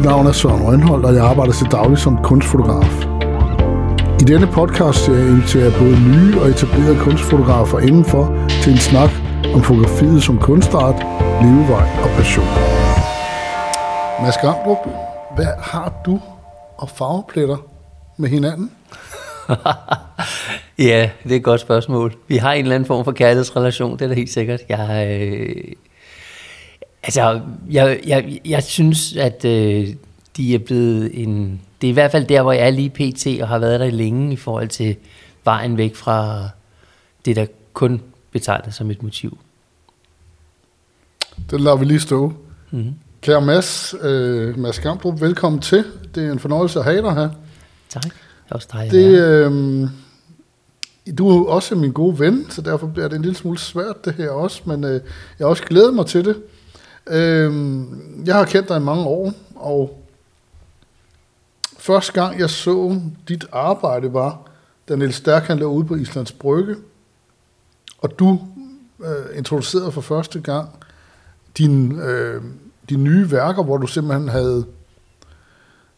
Mit navn er Søren Rønholdt, og jeg arbejder til daglig som kunstfotograf. I denne podcast jeg inviterer både nye og etablerede kunstfotografer indenfor til en snak om fotografiet som kunstart, levevej og passion. Mads Gramdrup, hvad har du og farvepletter med hinanden? ja, det er et godt spørgsmål. Vi har en eller anden form for kærlighedsrelation, det er da helt sikkert. Jeg, øh, altså, jeg, jeg, jeg synes, at øh, de er blevet en... Det er i hvert fald der, hvor jeg er lige pt. og har været der længe i forhold til vejen væk fra det, der kun betegnes som et motiv. Det lader vi lige stå. Mm-hmm. Kære Mads, øh, Mads Gambrup, velkommen til. Det er en fornøjelse at have dig her. Tak. Også dig, det, øh, du er jo også min gode ven, så derfor bliver det en lille smule svært det her også, men øh, jeg har også glædet mig til det. Øh, jeg har kendt dig i mange år, og første gang jeg så dit arbejde var, da Niels Stærk han lå ude på Islands Brygge, og du øh, introducerede for første gang din, øh, dine nye værker, hvor du simpelthen havde,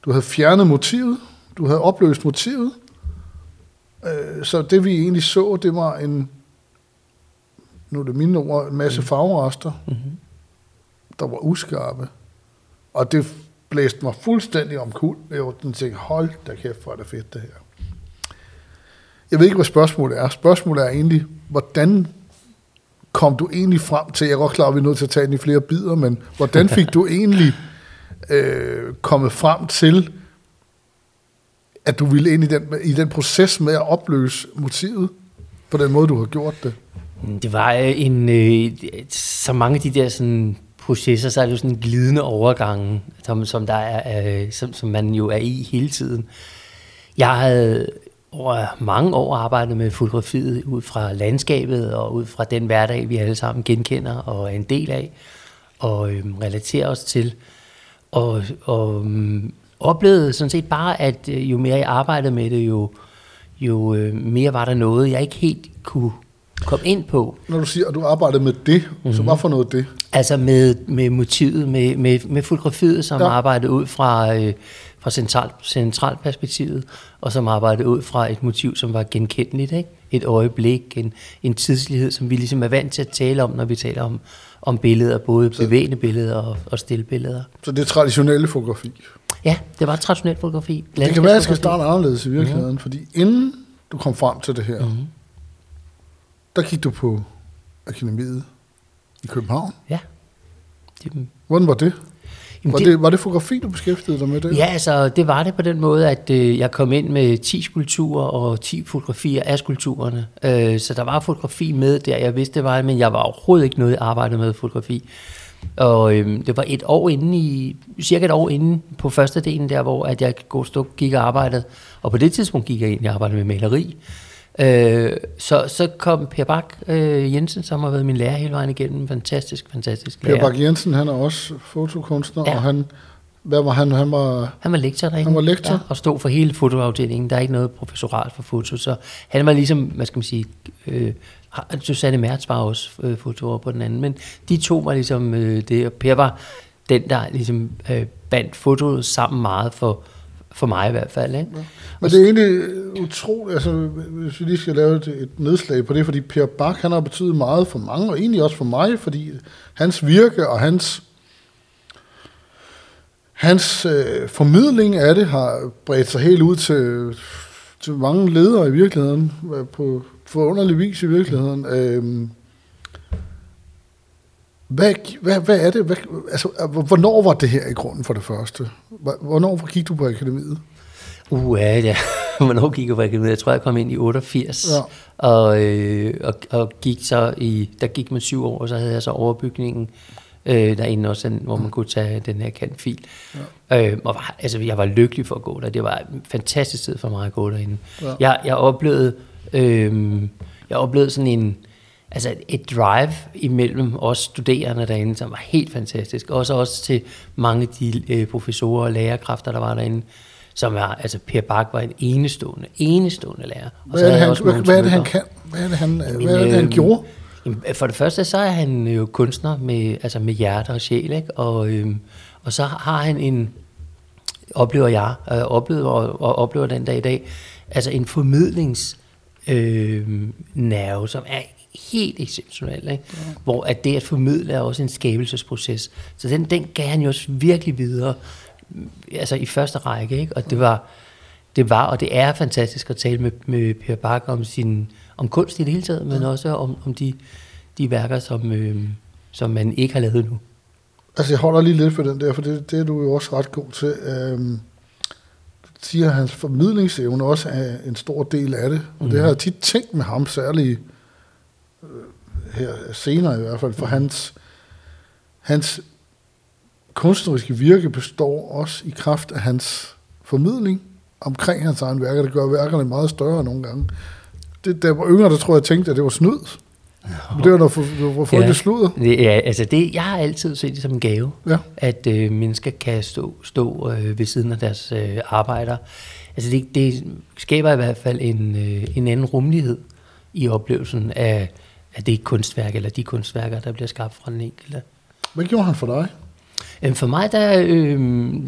du havde fjernet motivet, du havde opløst motivet, øh, så det vi egentlig så, det var en, nu er det mine ord, en masse mm. farverester, mm-hmm. Der var uskarpe. Og det blæste mig fuldstændig om kul. Jeg var tænkte, hold da kæft, hvor er det fedt det her. Jeg ved ikke, hvad spørgsmålet er. Spørgsmålet er egentlig, hvordan kom du egentlig frem til, jeg er godt klar, at vi er nødt til at tage den i flere bidder, men hvordan fik du egentlig øh, kommet frem til, at du ville ind i den, i den proces med at opløse motivet på den måde, du har gjort det? Det var en, øh, så mange af de der sådan, processer, så er det jo sådan en glidende overgang, som, som, der er, øh, som, som man jo er i hele tiden. Jeg havde over mange år arbejdet med fotografiet ud fra landskabet og ud fra den hverdag, vi alle sammen genkender og er en del af og øh, relaterer os til. Og, og øh, oplevede sådan set bare, at øh, jo mere jeg arbejdede med det, jo, jo øh, mere var der noget, jeg ikke helt kunne komme ind på. Når du siger, at du arbejdede med det, mm-hmm. så mhm. hvad for noget det? Altså med, med motivet, med, med, med fotografiet, som ja. arbejdede ud fra, øh, fra central, centralperspektivet, og som arbejdede ud fra et motiv, som var genkendeligt. Ikke? Et øjeblik, en, en tidslighed, som vi ligesom er vant til at tale om, når vi taler om, om billeder, både så, bevægende billeder og, og stillbilleder. Så det er traditionelle fotografi? Ja, det var traditionelt fotografi. Det kan være, at jeg skal starte anderledes i virkeligheden, mm-hmm. fordi inden du kom frem til det her, mm-hmm. Der gik du på akademiet i København. Ja. Det, Hvordan var det? Var det, det, var det fotografi, du beskæftigede dig med det? Ja, altså det var det på den måde, at øh, jeg kom ind med 10 skulpturer og 10 fotografier af skulpturerne. Øh, så der var fotografi med der, jeg vidste det var, men jeg var overhovedet ikke noget arbejde med fotografi. Og øh, det var et år inden i, cirka et år inden på første delen der, hvor at jeg gik og arbejdede. Og på det tidspunkt gik jeg ind og arbejdede med maleri. Øh, så, så kom Per Bak øh, Jensen, som har været min lærer hele vejen igennem. Fantastisk, fantastisk lærer. Per Bak Jensen, han er også fotokunstner, ja. og han, hvad var han? Han var, han var lektor derinde. Han var lektor? Ja, og stod for hele fotoafdelingen. Der er ikke noget professorat for foto, så han var ligesom, hvad skal man sige, øh, Susanne Mertz var også øh, fotoer på den anden, men de to var ligesom øh, det, og Per var den, der ligesom øh, bandt fotoet sammen meget for, for mig i hvert fald. Ikke? Ja. Men det er egentlig utroligt, altså, hvis vi lige skal lave et, et nedslag på det, fordi Per Bak, han har betydet meget for mange, og egentlig også for mig, fordi hans virke og hans hans øh, formidling af det har bredt sig helt ud til, til mange ledere i virkeligheden, på forunderlig vis i virkeligheden. Øh, hvad, hvad, hvad er det? Hvad, altså, hvornår var det her i grunden for det første? Hvornår gik du på akademiet? Uh, ja, ja. Hvornår gik jeg på akademiet? Jeg tror, jeg kom ind i 88. Ja. Og, øh, og, og gik så i, der gik man syv år, og så havde jeg så overbygningen øh, derinde også, hvor man kunne tage den her kantfil. Ja. Øh, og var, altså, jeg var lykkelig for at gå der. Det var en fantastisk tid for mig at gå derinde. Ja. Jeg, jeg oplevede, øh, jeg oplevede sådan en, altså et drive imellem os studerende derinde, som var helt fantastisk. Også også til mange af de øh, professorer og lærerkræfter, der var derinde som er, altså Per Bak var en enestående, enestående lærer. Og hvad, er det, han, hvad, hvad er det, han kan? Hvad er det, han, jamen, hvad er det, han øh, gjorde? For det første, så er han jo kunstner med, altså med hjerte og sjæl, ikke? Og, øhm, og så har han en, oplever jeg, jeg oplever, og, og oplever den dag i dag, altså en formidlings øh, nerve, som er helt exceptionel, ikke? Ja. hvor at det at formidle er også en skabelsesproces. Så den, den gav han jo også virkelig videre, altså i første række, ikke? og det var, det var, og det er fantastisk at tale med, med Per Bak om, sin, om kunst i det hele taget, men ja. også om, om de, de værker, som, øh, som man ikke har lavet nu. Altså jeg holder lige lidt for den der, for det, det er du jo også ret god til. Øhm, siger, at hans formidlingsevne også er en stor del af det. Og mm. det har jeg tit tænkt med ham, særligt her senere i hvert fald, for hans, hans kunstneriske virke består også i kraft af hans formidling omkring hans egen værker. Det gør værkerne meget større nogle gange. Det, da jeg var yngre, der tror jeg, jeg tænkte, at det var snyd. Men det var noget for, for frygteligt ja, sludder. Det, ja, altså det, jeg har altid set det som en gave, ja. at øh, mennesker kan stå, stå øh, ved siden af deres øh, arbejder. Altså det, det skaber i hvert fald en, øh, en anden rummelighed i oplevelsen af, af det kunstværk, eller de kunstværker, der bliver skabt fra den enkelte. Hvad gjorde han for dig? For mig, der, øh,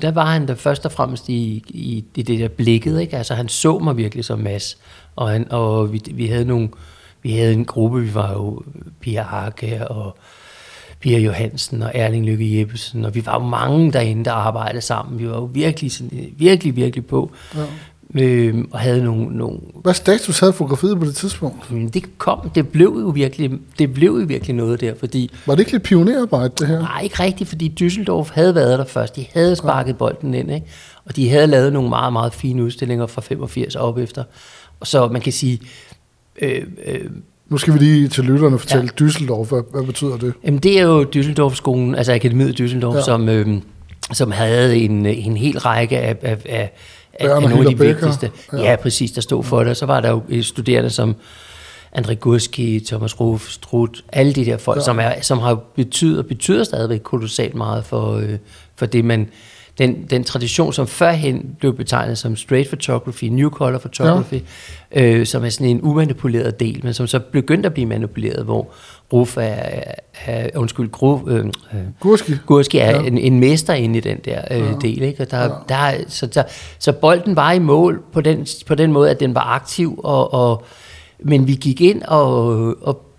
der var han der først og fremmest i, i, i det der blikket. Ikke? Altså, han så mig virkelig som mas, og, han, og vi, vi havde nogle vi havde en gruppe, vi var jo Pia Harke og Pia Johansen og Erling Lykke Jeppesen, og vi var jo mange derinde, der arbejdede sammen. Vi var jo virkelig, sådan, virkelig, virkelig på. Ja. Øh, og havde nogle, nogle... Hvad status havde fotografiet på det tidspunkt? Det kom, det blev jo virkelig, det blev jo virkelig noget der, fordi... Var det ikke lidt pionerarbejde, det her? Nej, ikke rigtigt, fordi Düsseldorf havde været der først. De havde sparket ja. bolden ind, ikke? Og de havde lavet nogle meget, meget fine udstillinger fra 85 op efter. Og så man kan sige, Øh, øh, nu skal vi lige til lytterne fortælle ja. Düsseldorf. Hvad, hvad betyder det? Jamen, det er jo Düsseldorf-skolen, altså Akademiet Düsseldorf, ja. som, øh, som havde en, en hel række af, af, af, af nogle af de vigtigste. Ja. ja, præcis, der stod for det. Så var der jo studerende som André Gurski, Thomas Ruf, Strutt, alle de der folk, ja. som, er, som har betydet og betyder stadigvæk kolossalt meget for, øh, for det, man den, den tradition, som førhen blev betegnet som straight photography, new color photography, ja. øh, som er sådan en umanipuleret del, men som så begyndte at blive manipuleret, hvor Ruf er, er undskyld, Gru, øh, Gurski. Gurski er ja. en, en mester inde i den der øh, ja. del, ikke? Og der, ja. der, så, der, så bolden var i mål på den, på den måde, at den var aktiv, og, og, men vi gik ind og, og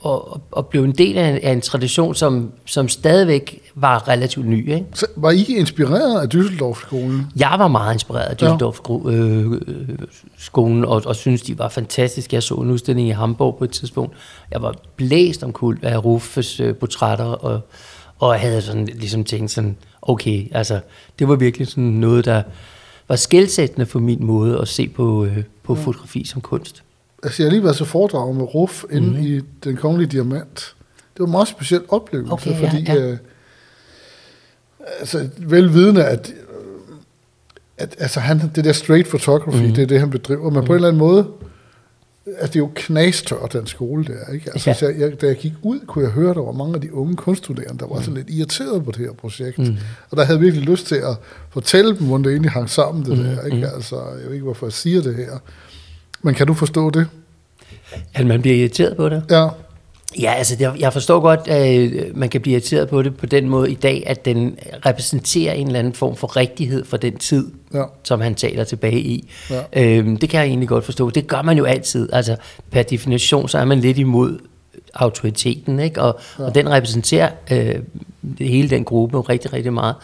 og, og blev en del af en, af en tradition, som, som stadigvæk var relativt ny. Ikke? Så var I inspireret af Düsseldorf-skolen? Jeg var meget inspireret af Düsseldorf-skolen, og, og synes, de var fantastiske. Jeg så en udstilling i Hamburg på et tidspunkt. Jeg var blæst om kul af Rufes øh, portrætter, og, og havde sådan, ligesom tænkt sådan, okay, altså, det var virkelig sådan noget, der var skældsættende for min måde at se på, øh, på ja. fotografi som kunst altså jeg har lige været så foredrag med Ruf inde mm-hmm. i Den Kongelige Diamant. Det var en meget speciel oplevelse, okay, fordi ja. Øh, altså, velvidende, at, at altså, han, det der straight photography, mm-hmm. det er det, han bedriver, men mm-hmm. på en eller anden måde, altså det er jo knastør, den skole der, ikke? Altså, ja. jeg, da jeg gik ud, kunne jeg høre, at der var mange af de unge kunststuderende, der var mm. så lidt irriteret på det her projekt. Mm. Og der havde virkelig lyst til at fortælle dem, hvordan det egentlig hang sammen, det mm. der, ikke? Mm. Altså, jeg ved ikke, hvorfor jeg siger det her. Men kan du forstå det? At man bliver irriteret på det? Ja. Ja, altså jeg forstår godt, at man kan blive irriteret på det på den måde i dag, at den repræsenterer en eller anden form for rigtighed for den tid, ja. som han taler tilbage i. Ja. Øhm, det kan jeg egentlig godt forstå. Det gør man jo altid. Altså per definition, så er man lidt imod autoriteten, ikke? Og, ja. og den repræsenterer øh, hele den gruppe rigtig, rigtig meget.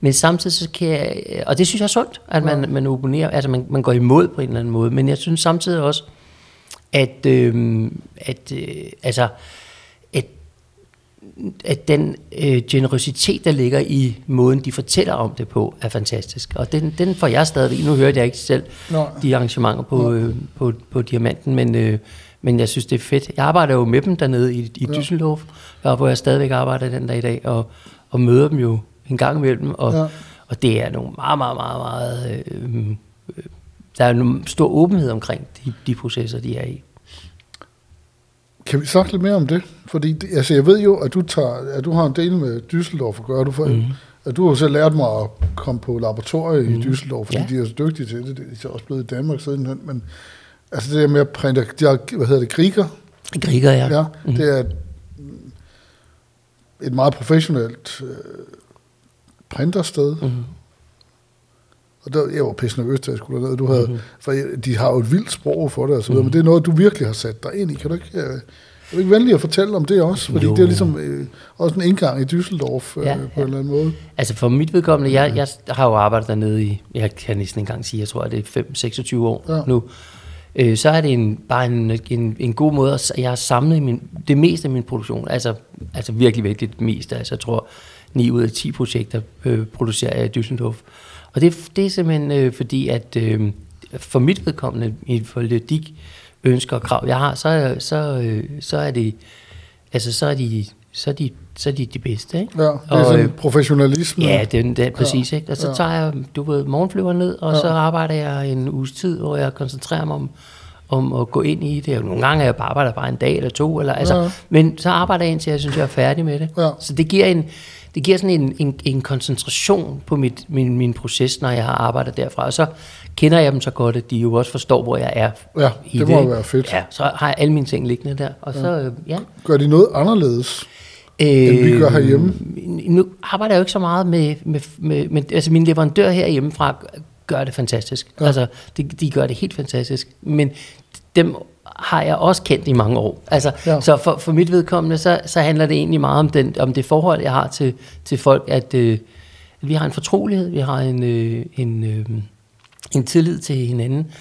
Men samtidig så kan jeg, og det synes jeg er sundt, at man, man opponerer, altså man, man går imod på en eller anden måde, men jeg synes samtidig også, at, øh, at øh, altså, at, at den øh, generøsitet, der ligger i måden, de fortæller om det på, er fantastisk. Og den, den får jeg stadigvæk. Nu hørte jeg ikke selv Nå. de arrangementer på, øh, på, på Diamanten, men, øh, men jeg synes, det er fedt. Jeg arbejder jo med dem dernede i, i. Düsseldorf, hvor jeg stadigvæk arbejder den dag i dag, og, og møder dem jo en gang imellem, og, ja. og det er nogle meget, meget, meget, meget... Øh, øh, der er en stor åbenhed omkring de, de processer, de er i. Kan vi snakke lidt mere om det? Fordi det, altså, jeg ved jo, at du, tager, at du har en del med Düsseldorf at gøre. Du, for, mm. at du har selv lært mig at komme på laboratoriet mm. i mhm. Düsseldorf, fordi ja. de er så dygtige til det. De er også blevet i Danmark siden. Men altså det der med at printe, de har, hvad hedder det, kriger? Kriger, ja. ja mm. Det er et meget professionelt øh, printersted. Mm. Og der, jeg var pisse nervøs, da jeg skulle derned. Du havde, mm-hmm. For de har jo et vildt sprog for det, og så videre, mm-hmm. men det er noget, du virkelig har sat dig ind i. Kan du ikke, er du ikke venlig at fortælle om det også? Fordi jo. det er ligesom øh, også en indgang i Düsseldorf øh, ja, på ja. en eller anden måde. Altså for mit vedkommende, jeg, jeg har jo arbejdet dernede i, jeg kan næsten engang sige, jeg tror, det er 5-26 år ja. nu. Øh, så er det en, bare en, en, en god måde, at jeg har samlet min, det meste af min produktion. Altså, altså virkelig, virkelig det meste. Altså jeg tror, 9 ud af 10 projekter øh, producerer jeg i Düsseldorf. Og det, det er simpelthen øh, fordi, at øh, for mit vedkommende, i til de ønsker og krav, jeg har, så, så, øh, så er det, altså så er de, så er de, så er de de bedste, ikke? Ja, det er og, sådan øh, professionalisme. Ja, det, det er præcis, ja. ikke? Og så ja. tager jeg, du ved, morgenflyver ned, og ja. så arbejder jeg en uges tid, hvor jeg koncentrerer mig om, om at gå ind i det. Nogle gange er jeg bare arbejder bare en dag eller to, eller, altså, ja. men så arbejder jeg indtil jeg synes, jeg er færdig med det. Ja. Så det giver en, det giver sådan en, en, en koncentration på mit, min, min proces, når jeg har arbejdet derfra. Og så kender jeg dem så godt, at de jo også forstår, hvor jeg er. Ja, i det må det, være fedt. Ja, så har jeg alle mine ting liggende der. Og ja. så, øh, ja. Gør de noget anderledes? Øh, end vi gør herhjemme? Nu arbejder jeg jo ikke så meget med, med, med, med altså min leverandør herhjemmefra gør det fantastisk. Ja. Altså, de, de gør det helt fantastisk. Men dem har jeg også kendt i mange år. Altså, ja. Så for, for mit vedkommende, så, så handler det egentlig meget om, den, om det forhold, jeg har til, til folk, at, øh, at vi har en fortrolighed, vi har en, øh, en, øh, en tillid til hinanden,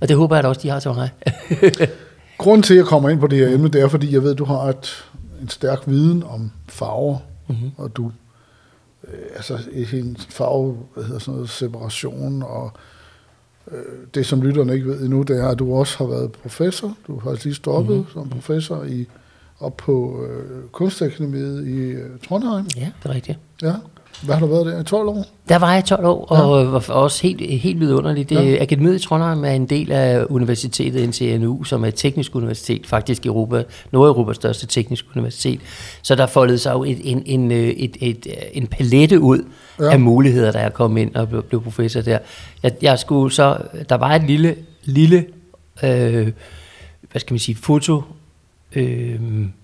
og det håber jeg at også, de har til mig. Grunden til, at jeg kommer ind på det her emne, det er, fordi jeg ved, at du har et, en stærk viden om farver, mm-hmm. og du øh, altså en farve, hvad hedder sådan noget, separation og det, som lytterne ikke ved endnu, det er, at du også har været professor. Du har lige stoppet mm-hmm. som professor i, op på øh, Kunstakademiet i øh, Trondheim. Ja, det er rigtigt. Ja. Hvad har du været der i 12 år? Der var jeg 12 år, og ja. var også helt, helt vidunderligt. Det, ja. Akademiet i Trondheim er en del af universitetet NTNU, som er et teknisk universitet, faktisk Europa, Nordeuropas største teknisk universitet. Så der foldede sig jo et, en, en, øh, et, et, en palette ud ja. af muligheder, da jeg kom ind og blev, blev professor der. Jeg, jeg skulle så, der var et lille, lille øh, hvad skal man sige, foto, øh,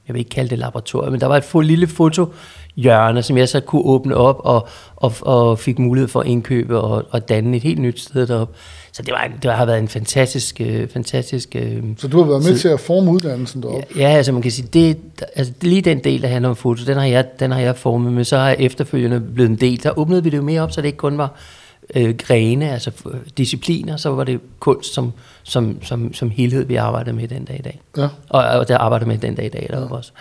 jeg vil ikke kalde det laboratorium, men der var et få, lille foto hjørne, som jeg så kunne åbne op og, og, og fik mulighed for at indkøbe og, og danne et helt nyt sted derop. Så det, var, det har været en fantastisk... Øh, fantastisk øh, så du har været med tid. til at forme uddannelsen deroppe? Ja, altså man kan sige, det, altså lige den del, der handler om foto, den har jeg, den har jeg formet, men så har jeg efterfølgende blevet en del. Der åbnede vi det jo mere op, så det ikke kun var øh, grene, altså discipliner, så var det kunst som, som, som, som helhed, vi arbejdede med den dag i dag. Ja. Og, og der arbejdede med den dag i dag deroppe ja. også.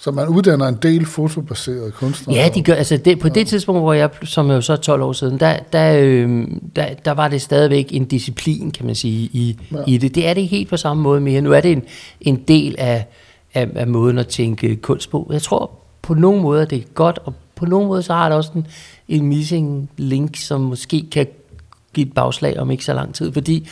Så man uddanner en del fotobaserede kunstnere? Ja, de gør, altså det, på det tidspunkt, hvor jeg, som jo så 12 år siden, der, der, øh, der, der var det stadigvæk en disciplin, kan man sige, i, ja. i det. Det er det helt på samme måde mere. Nu er det en, en del af, af, af måden at tænke kunst på. Jeg tror på nogle måder, det er godt, og på nogle måder, så har det også en, en missing link, som måske kan give et bagslag om ikke så lang tid, fordi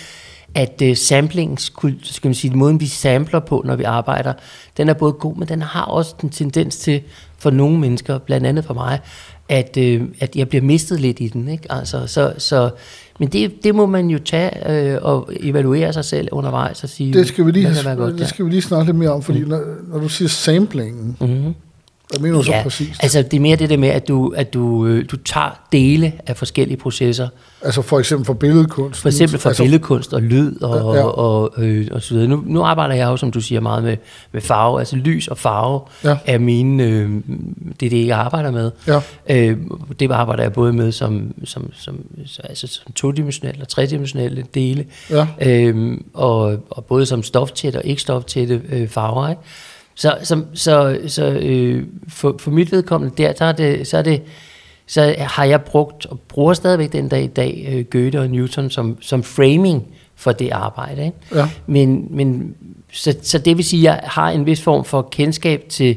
at uh, sampling, skal man sige, måden vi sampler på, når vi arbejder, den er både god, men den har også en tendens til, for nogle mennesker, blandt andet for mig, at, uh, at jeg bliver mistet lidt i den. Ikke? Altså, så, så, men det, det må man jo tage uh, og evaluere sig selv undervejs og sige, det skal vi lige, godt, det skal vi lige snakke lidt mere om, fordi mm. når, når du siger samplingen, mm-hmm hvad mener du ja, så præcis? Altså det er mere det der med, at du, at du, øh, du tager dele af forskellige processer. Altså for eksempel for billedkunst? For eksempel for altså, billedkunst og lyd og, ja, ja. og, og, øh, og så videre. Nu, nu arbejder jeg jo, som du siger, meget med, med farve. Altså lys og farve ja. er mine, øh, det er det, jeg arbejder med. Ja. Øh, det arbejder jeg både med som, som, som, altså som todimensionelle og tredimensionelle dele. Ja. Øh, og, og både som stoftætte og ikke stoftætte øh, farver. Ikke? Så, så, så, så øh, for, for mit vedkommende der, så er det, så er det så har jeg brugt, og bruger stadigvæk den dag i dag, øh, Goethe og Newton som, som framing for det arbejde. Ikke? Ja. Men, men, så, så det vil sige, at jeg har en vis form for kendskab til,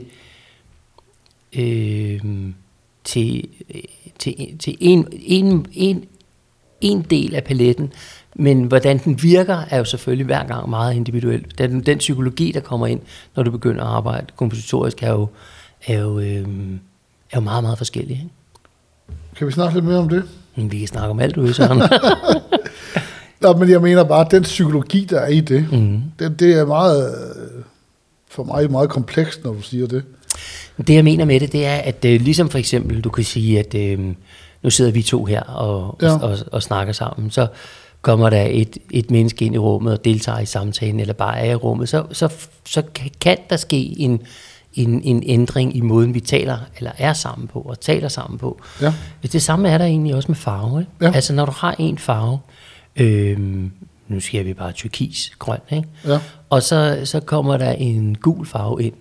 øh, til, til, til en, en, en, en del af paletten, men hvordan den virker, er jo selvfølgelig hver gang meget individuelt. Den, den psykologi, der kommer ind, når du begynder at arbejde kompositorisk, er jo, er jo, øh, er jo meget, meget forskellig. Ikke? Kan vi snakke lidt mere om det? Vi kan snakke om alt, du Søren. Nå, men jeg mener bare, at den psykologi, der er i det, mm. det, det er meget, for mig meget komplekst, når du siger det. Det jeg mener med det, det er, at øh, ligesom for eksempel, du kan sige, at øh, nu sidder vi to her og, Ja. og, og, og snakker sammen, så kommer der et, et menneske ind i rummet og deltager i samtalen, eller bare er i rummet, så, så, så kan- der ske en, en, en ændring i måden, vi taler, eller er sammen på, og taler sammen på. Ja. Det samme er der egentlig også med farve. Ikke? Ja. Altså når du har en farve, øhm, nu siger vi bare turkis, grøn, ikke? Ja. og så, så kommer der en gul farve ind,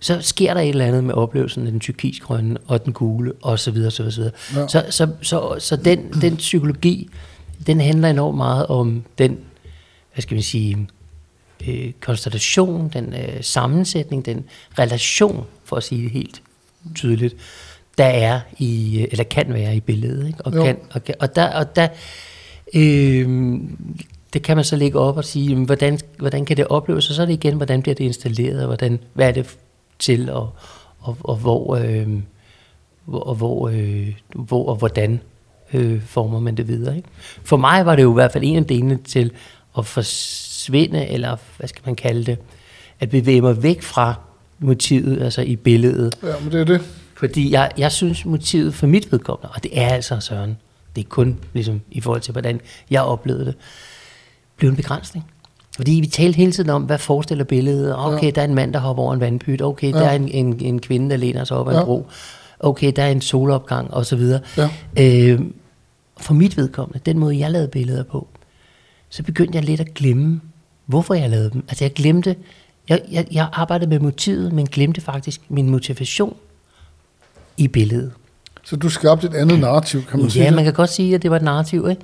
så sker der et eller andet med oplevelsen af den turkisgrønne og den gule, og så videre, så videre, så videre. Ja. Så, så, så, så den, den psykologi, den handler enormt meget om den, hvad skal vi sige, øh, konstellation, den øh, sammensætning, den relation, for at sige det helt tydeligt, der er i, øh, eller kan være i billedet. Ikke? Og, Jo. kan, og, kan, og der, og der øh, det kan man så lægge op og sige, hvordan, hvordan kan det opleves, og så er det igen, hvordan bliver det installeret, og hvordan, hvad er det til, og, og, og hvor, øh, og hvor, øh, hvor og hvordan øh, former man det videre. Ikke? For mig var det jo i hvert fald en af delene til at forsvinde, eller hvad skal man kalde det, at bevæge mig væk fra motivet, altså i billedet. Ja, men det er det. Fordi jeg, jeg synes, motivet for mit vedkommende, og det er altså Søren, det er kun ligesom i forhold til, hvordan jeg oplevede det, blev en begrænsning. Fordi vi talte hele tiden om, hvad forestiller billedet? Okay, Ja. der er en mand, der hopper over en vandpyt. Okay, Ja. der er en, en, en kvinde, der læner sig op ad en Ja. bro. Okay, der er en solopgang, og så videre. Ja. Øh, for mit vedkommende, den måde, jeg lavede billeder på, så begyndte jeg lidt at glemme, hvorfor jeg lavede dem. Altså jeg glemte, jeg, jeg, jeg arbejdede med motivet, men glemte faktisk min motivation i billedet. Så du skabte et andet narrativ, kan man sige Ja, man kan godt sige, at det var et narrativ, ikke?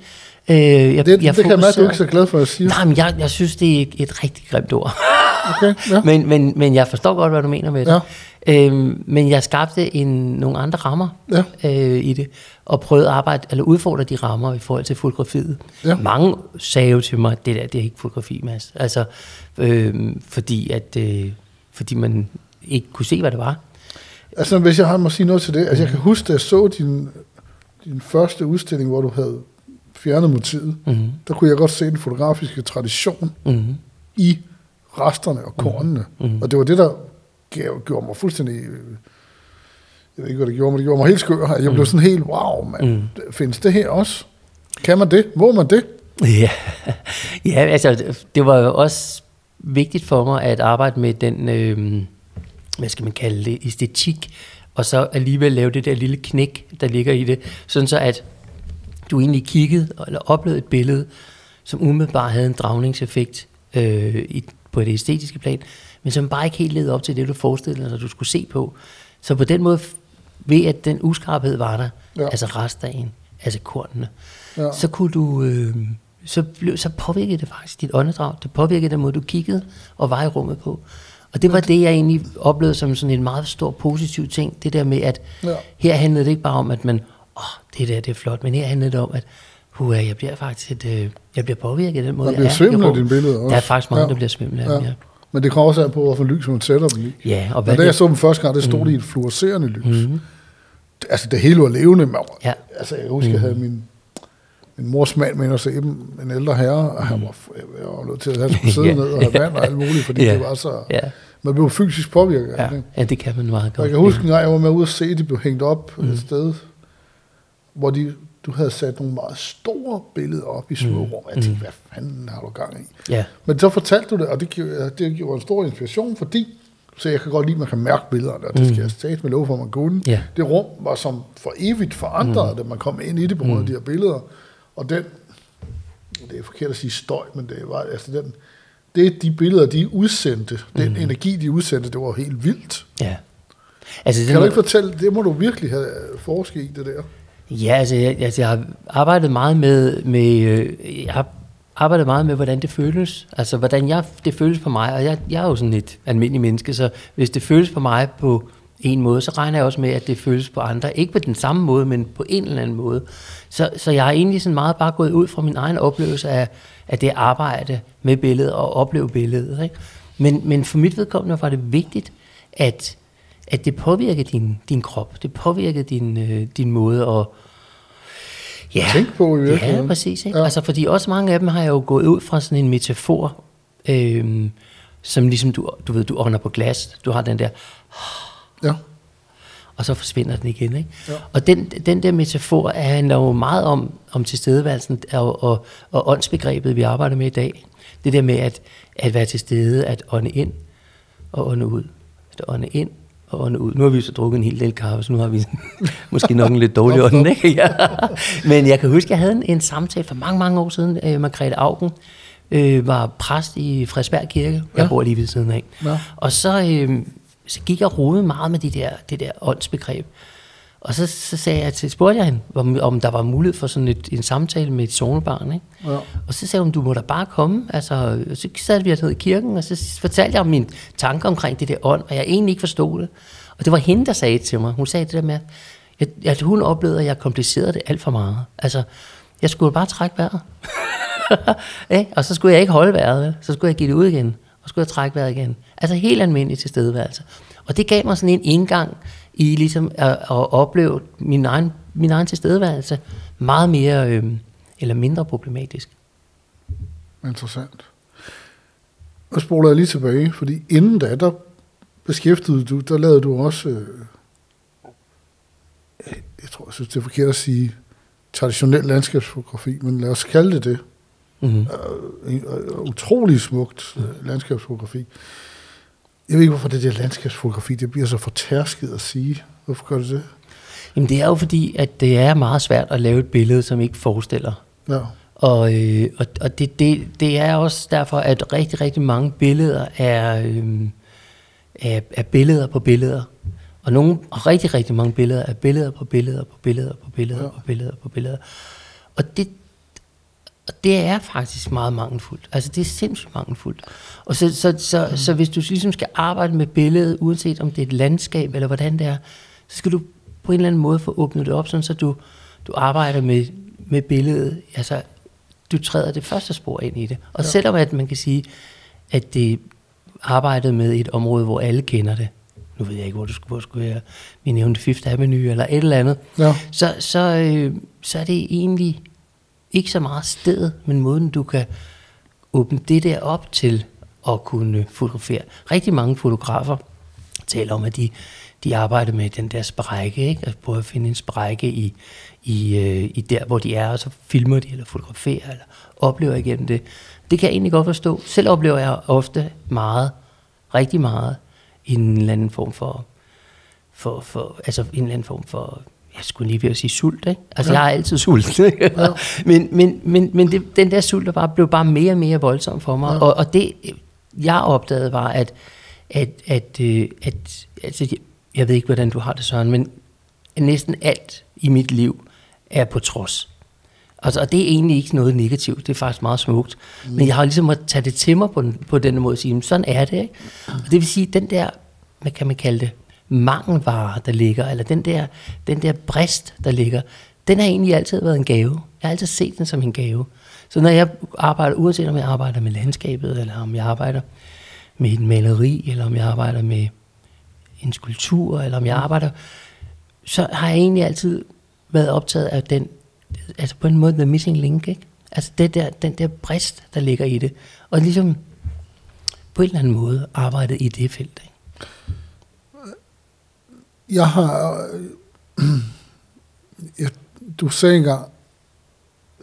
Øh, jeg, Det, det kan jeg mærke, at du fokuserede- ikke er så glad for at sige. Nej, men jeg, jeg synes, det er et, rigtig grimt ord. Okay, ja. men, men, men jeg forstår godt, hvad du mener med det. Ja. Øhm, men jeg skabte en, nogle andre rammer Ja. øh, i det, og prøvede at arbejde, eller udfordre de rammer i forhold til fotografiet. Ja. Mange sagde jo til mig, det der, det er ikke fotografi, Mads. Altså, øh, fordi, at, øh, fordi man ikke kunne se, hvad det var. Altså, hvis jeg har må sige noget til det. Altså, jeg kan huske, da jeg så din, din første udstilling, hvor du havde fjernet motivet, Mm-hmm. der kunne jeg godt se den fotografiske tradition Mm-hmm. i resterne og kornene. Mhm. Og det var det, der gav, gjorde mig fuldstændig... øh, Jeg ved ikke, hvad det gjorde mig. Det gjorde mig helt skør. Jeg blev sådan helt, wow, man. Findes det her også? Kan man det? Må man det? Ja. ja, altså det var jo også vigtigt for mig at arbejde med den, øh, hvad skal man kalde det, æstetik, og så alligevel lave det der lille knæk, der ligger i det, sådan så at du egentlig kiggede eller oplevede et billede, som umiddelbart havde en dragningseffekt øh, i, på det æstetiske plan, men som bare ikke helt levede op til det, du forestillede dig, du skulle se på. Så på den måde, ved at den uskarphed var der, Ja. altså restdagen, altså kornene, ja. så kunne du, øh, så, blev, så påvirkede det faktisk dit åndedrag. Det påvirkede den måde, du kiggede og var i rummet på. Og det var det, jeg egentlig oplevede som sådan en meget stor positiv ting. Det der med, at Ja. ja. her handlede det ikke bare om, at man, åh, det der, det er flot, men her handlede det om, at Hua, jeg bliver faktisk et, øh, jeg bliver påvirket af den måde, jeg bliver er af rummet. dine billeder også. Der er faktisk mange, Ja. der bliver svimmel af dem, ja. Men det kommer også an på, hvorfor lys man sætter dem i. Ja, og hvad da jeg det, så dem første gang, det stod mm. i et fluorescerende lys. Mhm. Altså, det hele var levende. Man, Ja. Altså, jeg kan huske, jeg havde min, min mors mand med at se dem, en ældre herre, og han var, jeg var nødt til, at han skulle sidde Ja. ned og have vand og alt muligt, fordi Ja. det var så... ja, Man blev fysisk påvirket af ja, det. ja, det kan man meget Og godt. jeg kan huske, en gang jeg var med ude at se, at de blev hængt op Mm. et sted, hvor de, du havde sat nogle meget store billeder op i små Mm. rum. Jeg tænkte, hvad fanden har du gang i? Ja, Men så fortalte du det, og det gjorde, det gjorde en stor inspiration, fordi så jeg kan godt lide, at man kan mærke billederne, og det skal jeg stat med lov for, at man kunne. Mm. Ja. Det rum var som for evigt forandret, mm. da man kom ind i det på grund af de her billeder. Og den, det er forkert at sige støj, men det var altså den, det de billeder, de udsendte, den Mm. energi, de udsendte, det var helt vildt. ja. Altså, det Kan du må- ikke fortælle, det må du virkelig have forsket i, det der. Ja, altså jeg, altså jeg har arbejdet meget med, med øh, jeg har arbejdet meget med, hvordan det føles. Altså, hvordan jeg, det føles på mig. Og jeg, jeg er jo sådan et almindeligt menneske, så hvis det føles på mig på en måde, så regner jeg også med, at det føles på andre. Ikke på den samme måde, men på en eller anden måde. Så, så jeg har egentlig sådan meget bare gået ud fra min egen oplevelse af, af det arbejde med billedet og opleve billedet. Ikke? Men, men for mit vedkommende var det vigtigt, at, at det påvirkede din, din krop. Det påvirkede din, øh, din måde at ja, Tænk på i virkeligheden. Ja, præcis. Ikke? Ja. Altså, fordi også mange af dem har jeg jo gået ud fra sådan en metafor, øhm, som ligesom du, du ved, du ånder på glas. Du har den der, Ja. og så forsvinder den igen. Ikke? Ja. Og den, den der metafor handler jo meget om, om tilstedeværelsen og, og, og åndsbegrebet, vi arbejder med i dag. Det der med at, at være til stede, at ånde ind og ånde ud. At ånde ind og ånde ud. Nu har vi så drukket en hel del kaffe, så nu har vi måske nok en lidt dårlig ånd. Ikke? Ja. Men jeg kan huske, at jeg havde en, en samtale for mange, mange år siden. Øh, Margrethe Augen øh, var præst i Frederiksberg Kirke. Jeg ja. bor lige ved siden af. Ja. Og så, øh, så gik jeg rode meget med de der, det der åndsbegreb. Og så, så sagde jeg til, spurgte jeg hende, om, om der var mulighed for sådan et, en samtale med et sonebarn. Ikke? Ja. Og så sagde hun, du må da bare komme. Altså, så satte vi os ned i kirken, og så fortalte jeg om mine tanker omkring det der ånd, og jeg egentlig ikke forstod det. Og det var hende, der sagde det til mig. Hun sagde det der med, at, at hun oplevede, at jeg komplicerede det alt for meget. Altså, jeg skulle bare trække vejret. og så skulle jeg ikke holde vejret, så skulle jeg give det ud igen, og skulle jeg trække vejret igen. Altså helt almindelig tilstedeværelse. Og det gav mig sådan en indgang i ligesom at, at opleve min egen, min egen tilstedeværelse meget mere øh, eller mindre problematisk. Interessant. Og spoler jeg lige tilbage, fordi inden da, der beskæftigede du, der lavede du også, øh, jeg tror, jeg synes, det er forkert at sige traditionel landskabsfotografi, men lad os kalde det det. Mm-hmm. Uh, utrolig smukt uh, landskabsfotografi. Jeg ved ikke, hvorfor det der landskabsfotografi, det bliver så fortærsket at sige. Hvorfor gør det det? Jamen det er jo fordi, at det er meget svært at lave et billede, som ikke forestiller. Ja. Og, øh, og, og det, det, det er også derfor, at rigtig, rigtig mange billeder er, øh, er, er billeder på billeder. Og, nogle, og rigtig, rigtig mange billeder er billeder på billeder på billeder på billeder ja. på billeder på billeder. Og det, og det er faktisk meget mangelfuldt. Altså det er sindssygt mangelfuldt. Og så, så, så, mm. så hvis du ligesom skal arbejde med billedet, uanset om det er et landskab eller hvordan det er, så skal du på en eller anden måde få åbnet det op, sådan så du, du arbejder med, med billedet. Altså, du træder det første spor ind i det. Og ja. selvom at man kan sige, at det arbejdet med et område, hvor alle kender det, nu ved jeg ikke, hvor du skulle, hvor skulle være, vi nævnte Fifth Avenue eller et eller andet, ja. så, så, øh, så er det egentlig ikke så meget stedet, men måden du kan åbne det der op til at kunne fotografere. Rigtig mange fotografer taler om, at de, de arbejder med den der sprække, ikke? Altså prøve at finde en sprække i, i, øh, i der, hvor de er, og så filmer de eller fotograferer, eller oplever igennem det. Det kan jeg egentlig godt forstå. Selv oplever jeg ofte meget, rigtig meget, en eller anden form for, for, for altså en eller anden form for jeg skulle lige ved at sige sult, ikke? Altså, ja. jeg har altid sult. Ja. men men, men, men det, den der sult der bare, blev bare mere og mere voldsom for mig. Ja. Og, og det, jeg opdagede, var, at, at, at, øh, at, at altså, jeg ved ikke, hvordan du har det, Søren, men næsten alt i mit liv er på trods. Altså, og det er egentlig ikke noget negativt, det er faktisk meget smukt. Mm. Men jeg har ligesom at tage det til mig på, den, på den måde og sige, sådan er det. Ikke? Og det vil sige, den der, hvad kan man kalde det, mangelvare, der ligger, eller den der, den der brist, der ligger, den har egentlig altid været en gave. Jeg har altid set den som en gave. Så når jeg arbejder, uanset om jeg arbejder med landskabet, eller om jeg arbejder med et maleri, eller om jeg arbejder med en skulptur, eller om jeg arbejder, så har jeg egentlig altid været optaget af den, altså på en måde, the missing link, ikke? Altså det der, den der brist, der ligger i det. Og ligesom på en eller anden måde arbejdet i det felt, ikke? Jeg har... Øh, jeg, du sagde engang,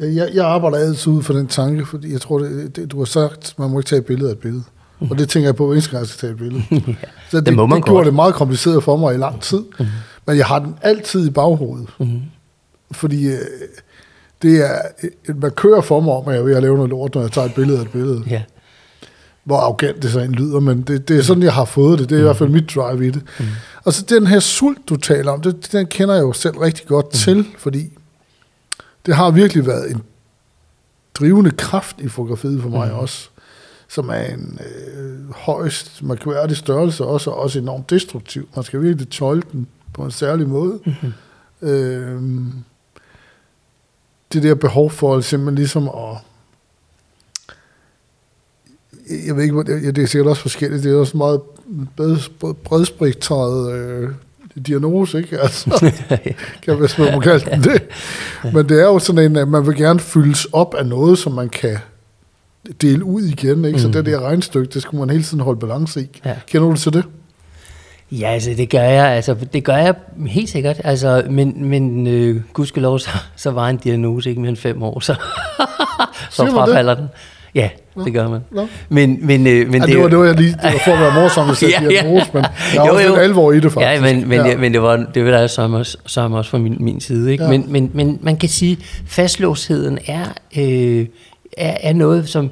jeg, jeg arbejder altid ud for den tanke, fordi jeg tror, det, det, du har sagt, man må ikke tage et billede af et billede. Mm. Og det tænker jeg på, hver eneste gang jeg skal tage et billede. ja, så det, det, må man det gjorde det meget kompliceret for mig i lang tid. Mm. Men jeg har den altid i baghovedet. Mm. Fordi øh, det er, man kører for mig om, at jeg er ved at lave noget lort, når jeg tager et billede af et billede. Ja hvor arrogant det så en lyder, men det, det er sådan, jeg har fået det. Det er mm. i hvert fald mit drive i det. Mm. Og så den her sult, du taler om, det, den kender jeg jo selv rigtig godt mm. til, fordi det har virkelig været en drivende kraft i fotografiet for mig mm. også, som er en øh, højst markværdig størrelse, også, og også enormt destruktiv. Man skal virkelig tøjle den på en særlig måde. Mm. Øh, det der behov for simpelthen ligesom at jeg ved ikke, det, er sikkert også forskelligt. Det er også meget bredspektret øh, diagnose, ikke? Altså, kan hvis man må kalde den det. Men det er jo sådan en, at man vil gerne fyldes op af noget, som man kan dele ud igen, ikke? Så mm. det der regnstykke, det skal man hele tiden holde balance i. Ja. Kender du til det? Ja, altså det gør jeg, altså det gør jeg helt sikkert, altså, men, men øh, gudskelov, så, så var en diagnose ikke mere end fem år, så, så frafalder den. Ja, Nå, det gør man. Nå. Men, men, øh, men ja, det, var, det var jeg lige det var for at være morsom, at sætte ja, diagnose, men der er jo, også jo. lidt alvor i det faktisk. Ja, men, men, ja. men det var det var der som også, som også fra min, min side. Ikke? Ja. Men, men, men man kan sige, fastlåsheden er, øh, er, er noget, som,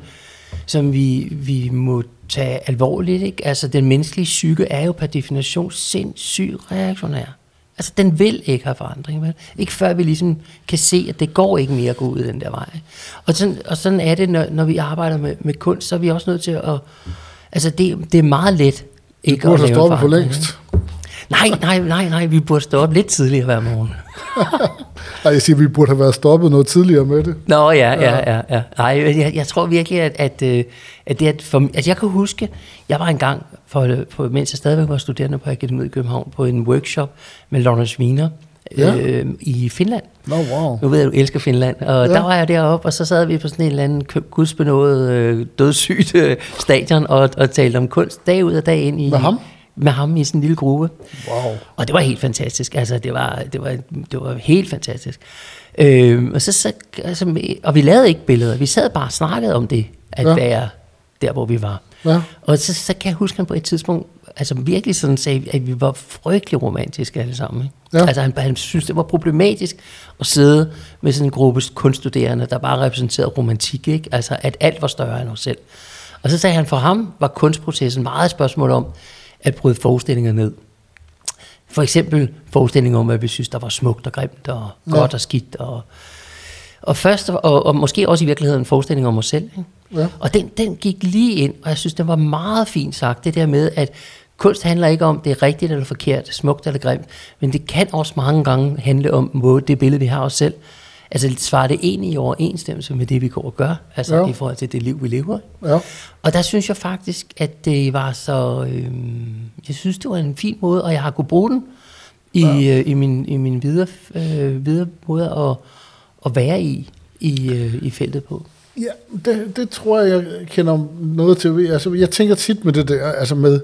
som vi, vi må tage alvorligt. Ikke? Altså den menneskelige psyke er jo per definition sindssygt reaktionær. Altså, den vil ikke have forandring. Vel? Ikke før vi ligesom kan se, at det går ikke mere at gå ud den der vej. Og sådan, og sådan er det, når, når vi arbejder med, med kunst, så er vi også nødt til at... Altså, det, det er meget let ikke at lave stoppe for længst. Nej, nej, nej, nej, vi burde stå op lidt tidligere hver morgen. nej, jeg siger, vi burde have været stoppet noget tidligere med det. Nå, ja, ja, ja. ja. Nej, jeg, jeg tror virkelig, at, at, øh, at det er... For, altså, jeg kan huske, jeg var engang, for, for, mens jeg stadigvæk var studerende på Akademiet i København, på en workshop med Lawrence Wiener, ja. øh, i Finland. No, wow. Nu ved jeg, at du elsker Finland. Og ja. der var jeg deroppe, og så sad vi på sådan en eller anden gudsbenået, øh, dødssygt øh, stadion og, og talte om kunst dag ud og dag ind i... Med ham? Med ham i sådan en lille gruppe. Wow. Og det var helt fantastisk. Altså, det var, det var, det var helt fantastisk. Øh, og, så, så, altså, og vi lavede ikke billeder. Vi sad bare og snakkede om det, at ja. være der, hvor vi var. Ja. Og så, så kan jeg huske, at han på et tidspunkt altså virkelig sådan sagde, at vi var frygtelig romantiske alle sammen. Ikke? Ja. Altså han, han synes, det var problematisk at sidde med sådan en gruppe kunststuderende, der bare repræsenterede romantik. Ikke? Altså at alt var større end os selv. Og så sagde han, for ham var kunstprocessen meget et spørgsmål om, at bryde forestillinger ned. For eksempel forestillinger om, at vi synes, der var smukt og grimt og ja. godt og skidt. Og, og først, og, og måske også i virkeligheden en forestilling om os selv. Ikke? Ja. Og den, den gik lige ind, og jeg synes, det var meget fint sagt, det der med, at kunst handler ikke om, det er rigtigt eller forkert, smukt eller grimt, men det kan også mange gange handle om måde, det billede, vi har os selv, altså svarer det egentlig i overensstemmelse med det, vi går og gør, altså ja. i forhold til det liv, vi lever. Ja. Og der synes jeg faktisk, at det var så, øh, jeg synes, det var en fin måde, og jeg har kunnet bruge den i, ja. øh, i min, i min videre, øh, videre måde at, at være i, i, øh, i feltet på. Ja, det, det tror jeg, jeg kender noget til. Altså, jeg tænker tit med det der, altså med,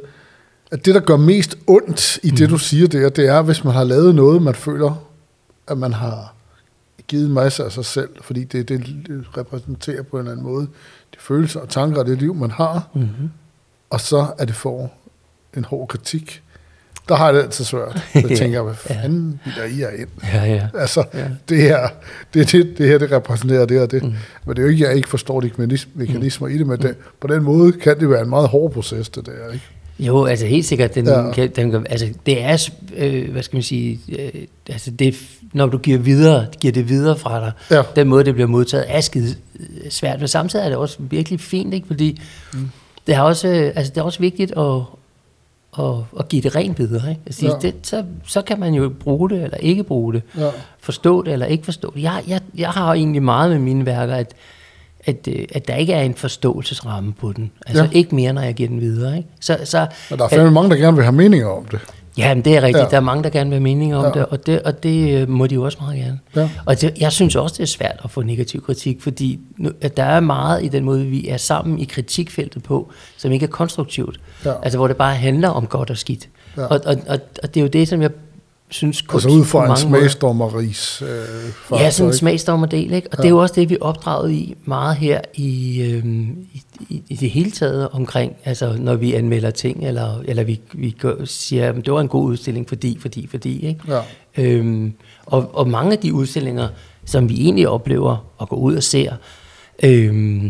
at det, der gør mest ondt i mm. det, du siger der, det er, hvis man har lavet noget, man føler, at man har givet en masse af sig selv, fordi det, det repræsenterer på en eller anden måde de følelser og tanker og det liv, man har, mm-hmm. og så er det for en hård kritik. Der har jeg det altid svært. Jeg tænker, hvad fanden ja. I er ind? Ja, ja. Altså, ja. det her, det, det, det her, det repræsenterer det og det. Mm. Men det er jo ikke, jeg ikke forstår de mekanismer mm. i det, men det, mm. på den måde kan det være en meget hård proces, det der, ikke? Jo, altså helt sikkert. Den, ja. kan, den, altså, det er, øh, hvad skal man sige, øh, altså det, når du giver, videre, giver det videre fra dig, ja. den måde, det bliver modtaget, er skide svært. Men samtidig er det også virkelig fint, ikke? fordi mm. det, er også, øh, altså, det er også vigtigt at, at, at give det rent videre. Ikke? Altså, ja. det, så, så kan man jo bruge det, eller ikke bruge det. Ja. Forstå det, eller ikke forstå det. Jeg, jeg, jeg har egentlig meget med mine værker, at at, øh, at der ikke er en forståelsesramme på den. Altså ja. ikke mere, når jeg giver den videre. Ikke? Så, så, og der er fandme mange, der gerne vil have meninger om det. Ja, men det er rigtigt. Ja. Der er mange, der gerne vil have meninger om ja. det, og det, og det øh, må de jo også meget gerne. Ja. Og det, jeg synes også, det er svært at få negativ kritik, fordi nu, at der er meget i den måde, vi er sammen i kritikfeltet på, som ikke er konstruktivt. Ja. Altså hvor det bare handler om godt og skidt. Ja. Og, og, og, og det er jo det, som jeg synes kunst Altså ud fra en smagsdommeris øh, Ja, sådan en smagsdommerdel, ikke? Og ja. det er jo også det, vi er opdraget i meget her i, øh, i, i, det hele taget omkring, altså når vi anmelder ting, eller, eller vi, vi siger, at det var en god udstilling, fordi, fordi, fordi, ikke? Ja. Øhm, og, og mange af de udstillinger, som vi egentlig oplever og går ud og ser, øh,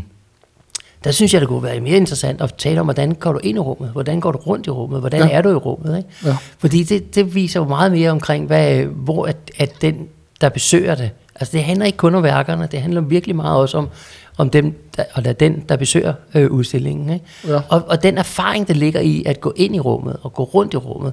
der synes jeg, det kunne være mere interessant at tale om, hvordan går du ind i rummet, hvordan går du rundt i rummet, hvordan ja. er du i rummet. Ikke? Ja. Fordi det, det viser jo meget mere omkring, hvad, hvor at, at den, der besøger det, altså det handler ikke kun om værkerne, det handler virkelig meget også om, om dem, der, eller den, der besøger øh, udstillingen. Ikke? Ja. Og, og den erfaring, der ligger i at gå ind i rummet og gå rundt i rummet,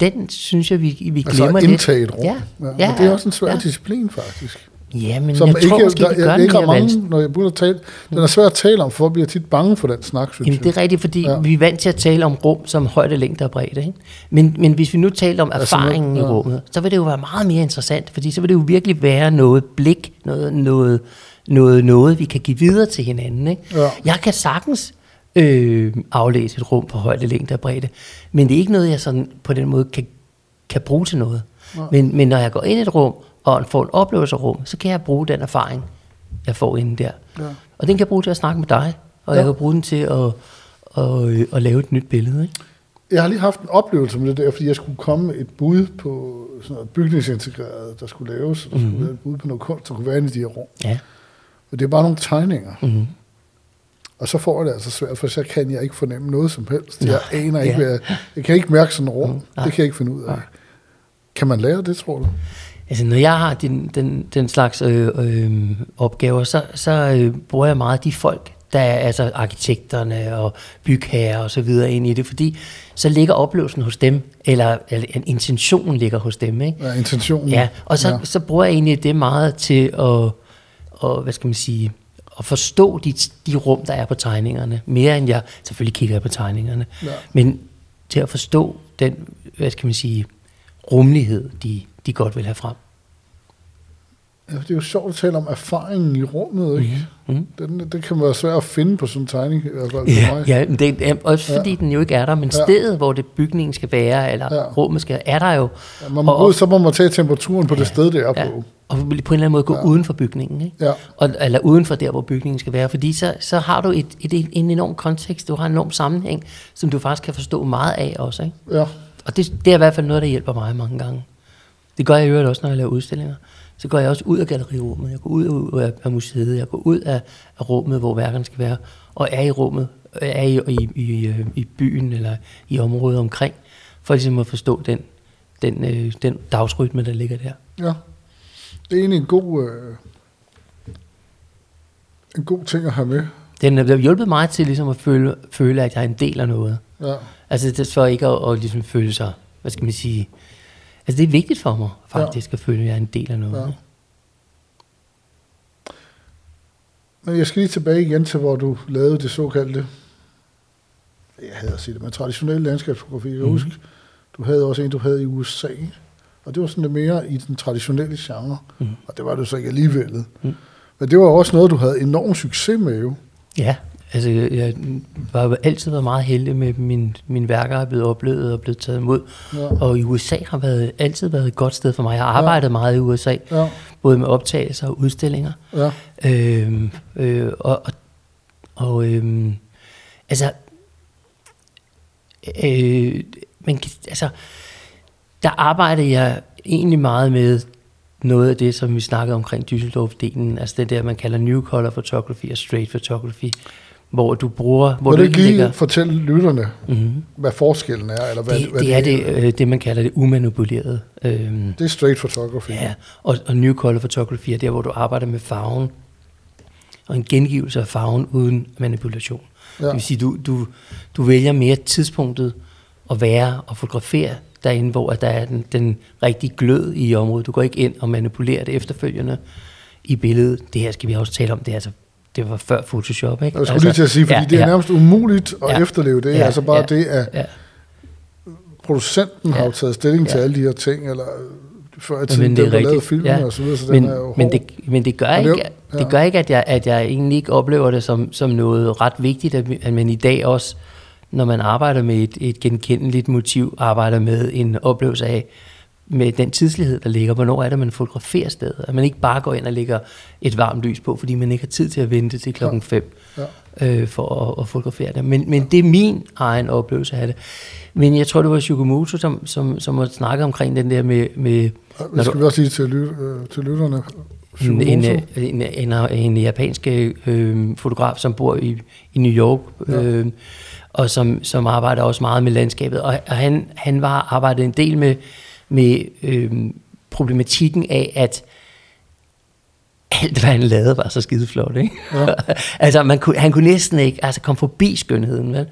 den synes jeg, vi, vi glemmer altså, lidt. Altså et rum. Ja. Ja. ja. det er også en svær ja. disciplin, faktisk. Ja, men som jeg ikke, tror måske, der, gør ikke mange, når jeg begynder at tale, den er svær at tale om, for jeg bliver tit bange for den snak, synes Jamen, det er rigtigt, fordi ja. vi er vant til at tale om rum som højde, længde og bredde. Ikke? Men, men hvis vi nu taler om altså, erfaringen altså, ja. i rummet, så vil det jo være meget mere interessant, fordi så vil det jo virkelig være noget blik, noget, noget, noget, noget vi kan give videre til hinanden. Ikke? Ja. Jeg kan sagtens øh, aflæse et rum på højde, længde og bredde. Men det er ikke noget, jeg sådan på den måde kan, kan bruge til noget. Men, men når jeg går ind i et rum og får en oplevelse af rum, så kan jeg bruge den erfaring, jeg får inde der. Ja. Og den kan jeg bruge til at snakke med dig, og ja. jeg kan bruge den til at, at, at, at lave et nyt billede. Ikke? Jeg har lige haft en oplevelse med det der, fordi jeg skulle komme et bud på sådan noget bygningsintegreret, der skulle laves, og Mhm. skulle være et bud på noget kunst, der kunne være inde i de her rum. Ja. Men det er bare nogle tegninger. Mm-hmm. Og så får jeg det altså svært, for så kan jeg ikke fornemme noget som helst. Nå, Jeg aner ikke, ja. hvad jeg, jeg kan ikke mærke sådan rum. Mm, Det nej. kan jeg ikke finde ud af. Nej. Kan man lære det, tror du? Altså, når jeg har den, den, den slags øh, øh, opgaver, så, så øh, bruger jeg meget de folk, der er altså arkitekterne og bygherrer og så videre ind i det, fordi så ligger oplevelsen hos dem, eller, eller en intention ligger hos dem, ikke? Ja, intentionen. Ja, og så, Ja. så bruger jeg egentlig det meget til at, og, hvad skal man sige, at forstå de, de rum, der er på tegningerne, mere end jeg, selvfølgelig kigger jeg på tegningerne, Ja. men til at forstå den, hvad skal man sige, rummelighed, de, de godt vil have frem. Ja, det er jo sjovt at tale om erfaringen i rummet, ikke? Mm. Den, det kan være svært at finde på sådan en tegning, hvert fald for Ja, mig. ja men det, er- også Ja. fordi den jo ikke er der, men Ja. stedet, hvor det bygningen skal være, eller Ja. rummet skal er der jo. Ja, man må Og- ud, så må man tage temperaturen på det sted, det er Ja, på. og på en eller anden måde gå Ja. ja. uden for bygningen, ikke? Ja. Og, eller uden for der, hvor bygningen skal være. Fordi så, så har du et, et, en enorm kontekst, du har en enorm sammenhæng, som du faktisk kan forstå meget af også. Ikke? Ja. Og det, det er i hvert fald noget, der hjælper mig mange gange. Det gør jeg i øvrigt også, når jeg laver udstillinger. Så går jeg også ud af gallerirummet, jeg går ud af, af museet, jeg går ud af, af rummet, hvor værkerne skal være, og er i rummet, er i, i, i, øh, i byen eller i området omkring, for ligesom at forstå den, den, øh, den dagsrytme, der ligger der. Ja. Det er egentlig en god, øh, en god ting at have med. Den har hjulpet mig til ligesom at føle, føle, at jeg er en del af noget. Ja. Altså det for ikke at, at ligesom føle sig, hvad skal man sige, altså det er vigtigt for mig faktisk, ja. at føle, at jeg er en del af noget. Ja. Men jeg skal lige tilbage igen til, hvor du lavede det såkaldte, jeg havde at sige det, men traditionelle landskabsfotografi. Jeg kan Mhm. huske, du havde også en, du havde i USA, og det var sådan lidt mere i den traditionelle genre, Mhm. og det var det så ikke alligevel. Mhm. Men det var også noget, du havde enorm succes med jo. Ja, altså jeg jo altid været meget heldig med, at min, mine værker er blevet oplevet og blevet taget imod. Ja. Og i USA har været, altid været et godt sted for mig. Jeg har arbejdet ja. meget i USA, Ja, både med optagelser og udstillinger. ja, Øhm, øh, og og, og øhm, altså, øh, man kan, altså, der arbejder jeg egentlig meget med noget af det, som vi snakkede omkring Düsseldorf-delen, altså det der, man kalder New Color Photography og Straight Photography, hvor du bruger, hvor Må du ikke lige ligger... fortælle lytterne, Mm-hmm. hvad forskellen er? Eller hvad, Det, hvad det er det, øh, det, man kalder det umanipulerede. Øhm, Det er straight photography. Ja, og, og New Color Photography er der, hvor du arbejder med farven, og en gengivelse af farven uden manipulation. Ja. Det vil sige, du, du, du vælger mere tidspunktet at være og fotografere derinde, hvor der er den, den rigtige glød i området. Du går ikke ind og manipulerer det efterfølgende i billedet. Det her skal vi også tale om, det er altså det var før Photoshop, ikke? Jeg skulle lige til at sige, fordi ja, ja, det er ja, nærmest umuligt at Ja. efterleve det. Ja, altså bare ja, det, at Ja, producenten har Ja. jo taget stilling til Ja. alle de her ting, eller før i men tiden, det er lavede rigtigt. filmen Ja. og så videre, så men, den er jo men, hård. det, men det gør Men det ikke, jo- det ja. gør ikke at, jeg, at jeg egentlig ikke oplever det som, som noget ret vigtigt, at, at man i dag også, når man arbejder med et, et genkendeligt motiv, arbejder med en oplevelse af, med den tidslighed, der ligger, hvornår er det, man fotograferer stedet. At man ikke bare går ind og lægger et varmt lys på, fordi man ikke har tid til at vente til klokken 5 Ja. øh, for at, at fotografere det. Men, men det er min egen oplevelse af det. Men jeg tror, det var Shukomoto, som, som, som har snakket omkring den der med... med Det skal du- vi også sige til, ly, øh, til lytterne. en, en, en, en, en japansk øh, fotograf, som bor i, i New York, øh, og som, som arbejder også meget med landskabet. Og, og han, han var arbejdet en del med, med øh, problematikken af, at alt, hvad han lavede, var så skide flot. Ikke? Ja. altså, man kunne, han kunne næsten ikke altså, komme forbi skønheden. Vel?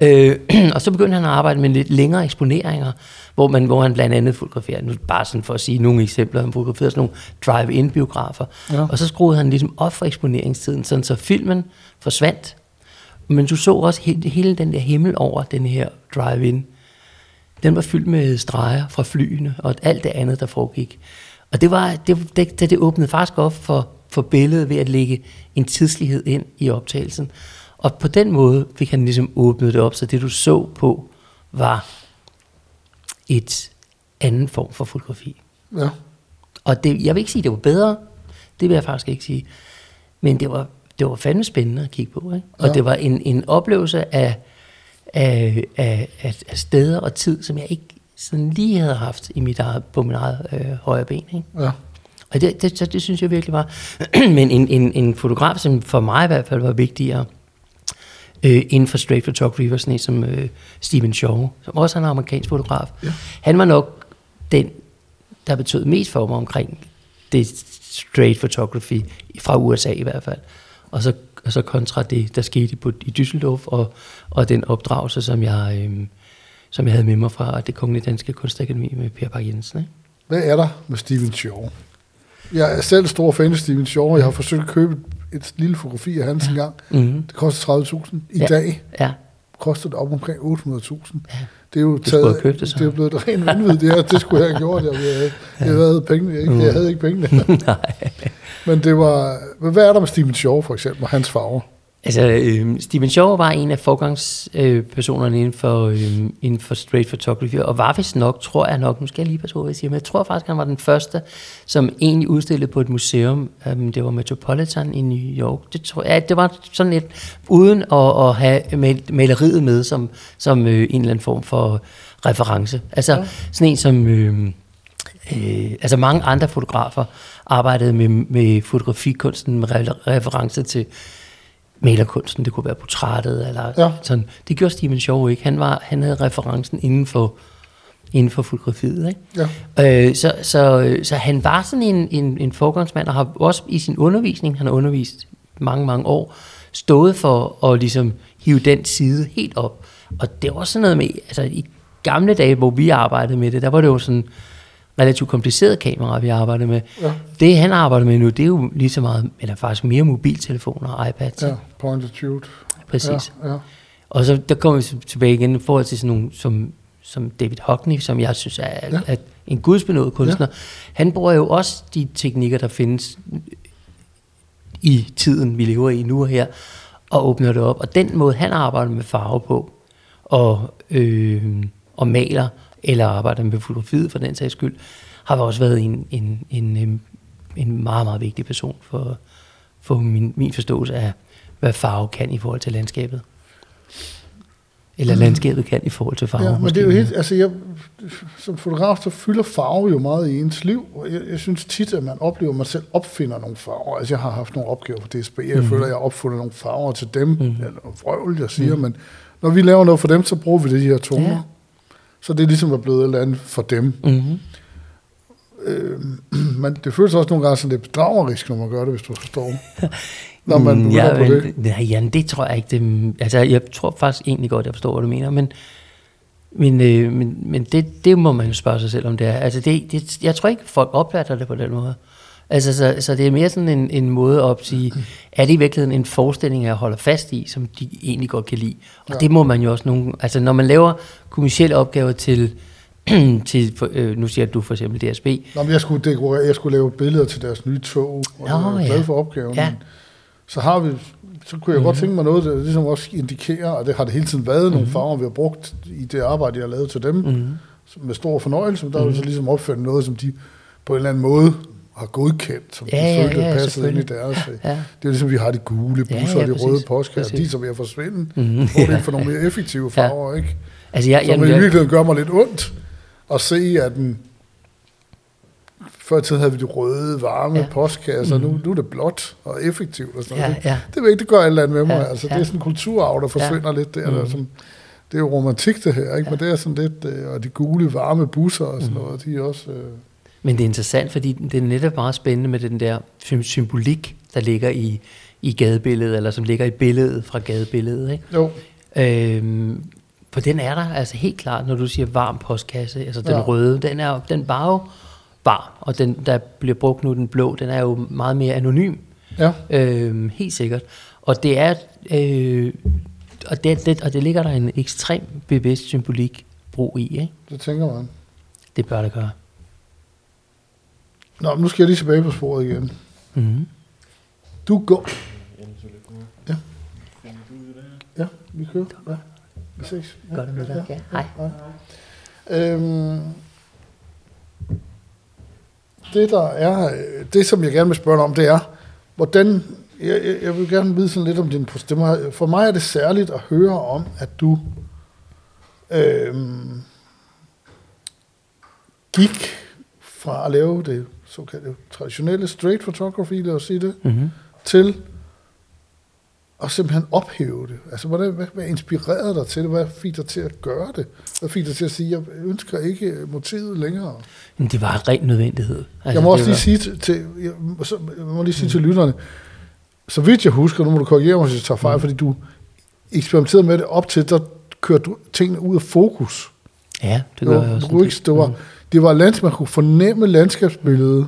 Øh, og så begyndte han at arbejde med lidt længere eksponeringer, hvor, man, hvor han blandt andet fotograferede, nu bare sådan for at sige nogle eksempler, han fotograferede sådan nogle drive-in-biografer. Ja. Og så skruede han ligesom op for eksponeringstiden, sådan så filmen forsvandt. Men du så også hele, hele den der himmel over den her drive-in. Den var fyldt med streger fra flyene og alt det andet, der foregik. Og det var, det, det, det, det åbnede faktisk op for, for billedet ved at lægge en tidslighed ind i optagelsen. Og på den måde fik han ligesom åbnet det op, så det du så på var et anden form for fotografi. Ja. Og det, jeg vil ikke sige, at det var bedre. Det vil jeg faktisk ikke sige. Men det var, det var fandme spændende at kigge på. Ikke? Og Ja. det var en, en oplevelse af, af, af, af, steder og tid, som jeg ikke sådan lige havde haft i mit eget, på mit eget øh, højre ben. Ikke? Ja. Og det, det, så det synes jeg virkelig var. Men en, en, en fotograf, som for mig i hvert fald var vigtigere, øh, inden for straight photography, var sådan en som øh, Stephen Shaw, som også er en amerikansk fotograf. Ja. Han var nok den, der betød mest for mig omkring det straight photography, fra USA i hvert fald. Og så, og så kontra det, der skete på, i Düsseldorf, og, og den opdragelse, som jeg, øh, som jeg havde med mig fra det Kongelige Danske Kunstakademi med Per Bak Jensen. Ikke? Hvad er der med Steven Shaw? Jeg er selv stor fan af Steven Shaw, og jeg har forsøgt at købe et lille fotografi af hans engang. Mm-hmm. Det koster 30.000. I Ja. dag Ja, koster det op omkring 800.000. Det er jo skulle taget, købt det så. det er blevet et rent vanvid. Det, her. det skulle jeg have gjort. Jeg, jeg, jeg, havde penge, jeg, jeg havde ikke penge. nej. Men det var... Hvad er der med Steven Shaw, for eksempel, og hans farver? Altså, øh, Stephen Shaw var en af forgangspersonerne øh, inden, for, øh, inden for straight photography, og var vist nok, tror jeg nok, nu skal jeg lige passe på, hvad jeg siger, men jeg tror faktisk, han var den første, som egentlig udstillede på et museum, um, det var Metropolitan i New York, det, tror jeg, det var sådan et, uden at, at have mal- maleriet med som, som øh, en eller anden form for reference. Altså, ja. sådan en som... Øh, Øh, altså mange andre fotografer arbejdede med, med fotografikunsten med re- reference til malerkunsten. Det kunne være portrættet eller Ja. sådan. Det gjorde Stephen Shaw ikke. Han, var, han havde referencen inden for, inden for fotografiet. Ikke? Ja. Øh, så, så, så han var sådan en, en, en forgangsmand, og har også i sin undervisning, han har undervist mange, mange år, stået for at ligesom hive den side helt op. Og det var også sådan noget med, altså i gamle dage, hvor vi arbejdede med det, der var det jo sådan relativt kompliceret kamera, vi arbejdede med. Ja. Det han arbejder med nu, det er jo lige så meget, eller faktisk mere mobiltelefoner og iPads. Ja, point and shoot. Præcis. Ja, ja. Og så der kommer vi tilbage igen i forhold til sådan nogle som, som David Hockney, som jeg synes er, ja. er en gudsbenået kunstner. Ja. Han bruger jo også de teknikker, der findes i tiden, vi lever i nu og her, og åbner det op. Og den måde, han arbejder med farve på, og, øh, og maler, eller arbejder med fotografiet for den sags skyld, har også været en, en, en, en, en meget, meget vigtig person for, for min, min forståelse af, hvad farve kan i forhold til landskabet. Eller landskabet kan i forhold til farve. Ja, men måske det er jo helt, altså jeg, som fotograf, så fylder farve jo meget i ens liv, jeg, jeg synes tit, at man oplever, at man selv opfinder nogle farver. Altså jeg har haft nogle opgaver for DSB, jeg mm. føler, at jeg har opfundet nogle farver til dem, mm. eller vrøvl, jeg siger, mm. men når vi laver noget for dem, så bruger vi det de her toner. Ja. Ja. Så det er ligesom at blevet et eller andet for dem. Mm-hmm. Øh, men det føles også nogle gange sådan lidt bedragerisk, når man gør det, hvis du forstår. når man Mm, ja, på men, det. Nej, Jan, det tror jeg ikke. Det, altså, jeg tror faktisk egentlig godt, jeg forstår, hvad du mener, men, men, øh, men, men det, det må man jo spørge sig selv om det er. Altså, det, det, jeg tror ikke, folk opfatter det på den måde. Altså, så, så det er mere sådan en, en måde at opsige, er det i virkeligheden en forestilling, jeg holder fast i, som de egentlig godt kan lide? Og Ja. det må man jo også nogle... Altså, når man laver kommersielle opgaver til, til øh, nu siger du for eksempel DSB, Nå, men jeg skulle, dekorere, jeg skulle lave billeder til deres nye tog, og Nå, jeg var glad ja. for opgaven. Ja. Så har vi, så kunne jeg mm. godt tænke mig noget, der ligesom også indikerer, og det har det hele tiden været, nogle farver, vi har brugt i det arbejde, jeg har lavet til dem, mm. med stor fornøjelse, men der er jo så ligesom opført noget, som de på en eller anden måde har godkendt, som Ja, de ja, følte ja, passede ind i deres. Ja. Det er ligesom, vi har de gule Ja, busser ja, og de røde præcis. postkasser, de som er forsvinde, Mhm. mm. fordel for nogle mere effektive Ja. farver, ikke? altså jeg, Som i virkeligheden gør mig lidt ondt at se, at den... Før i tiden havde vi de røde, varme ja. Ja. postkasser, mm. nu, nu er det blåt og effektivt og sådan Ja, noget. ja. Det, det, ved ikke, det gør et eller andet med mig. Ja, altså, ja. Det er sådan en kulturarv, der forsvinder ja. lidt der. der Mhm. som, det er jo romantik det her, ikke? men det er sådan lidt... øh, Og de gule, varme busser og sådan noget, de er også... Øh, Men det er interessant, fordi det er netop meget spændende med den der sym- symbolik, der ligger i, i gadebilledet, eller som ligger i billedet fra gadebilledet. Ikke? jo, Øhm, for den er der altså helt klart, når du siger varm postkasse, altså den Ja. røde, den, er, den var jo varm, og den, der bliver brugt nu, den blå, den er jo meget mere anonym, ja. øhm, helt sikkert. Og det er, øh, og, det, det, og det ligger der en ekstrem bevidst symbolik brug i, ikke? Det tænker man. Det bør det gøre. Nå, nu skal jeg lige tilbage på sporet igen. Mm-hmm. Du går. Ja. Ja, vi kører. Ja. Vi ses. Ja. Godt med dig. Ja. Hej. Øhm, det der er, det som jeg gerne vil spørge dig om, det er, hvordan, jeg, jeg- vil gerne vide sådan lidt om din må- For mig er det særligt at høre om, at du øhm, gik fra at lave det såkaldte traditionelle straight photography, lad os sige det, Mm-hmm. til at simpelthen ophæve det. Altså, hvordan, hvad, hvad inspirerede dig til det? Hvad fik dig til at gøre det? Hvad fik dig til at sige, jeg ønsker ikke motivet længere? Men det var en ren nødvendighed. Altså, jeg må også lige var- sige til, jeg, må- så, jeg må lige sige til lytterne, så vidt jeg husker, nu må du korrigere mig, hvis jeg tager fejl, Mm. fordi du eksperimenterede med det op til, der kørte du tingene ud af fokus. Ja, det gør jeg også. du ikke, det var, det var lands, man kunne fornemme landskabsbilledet,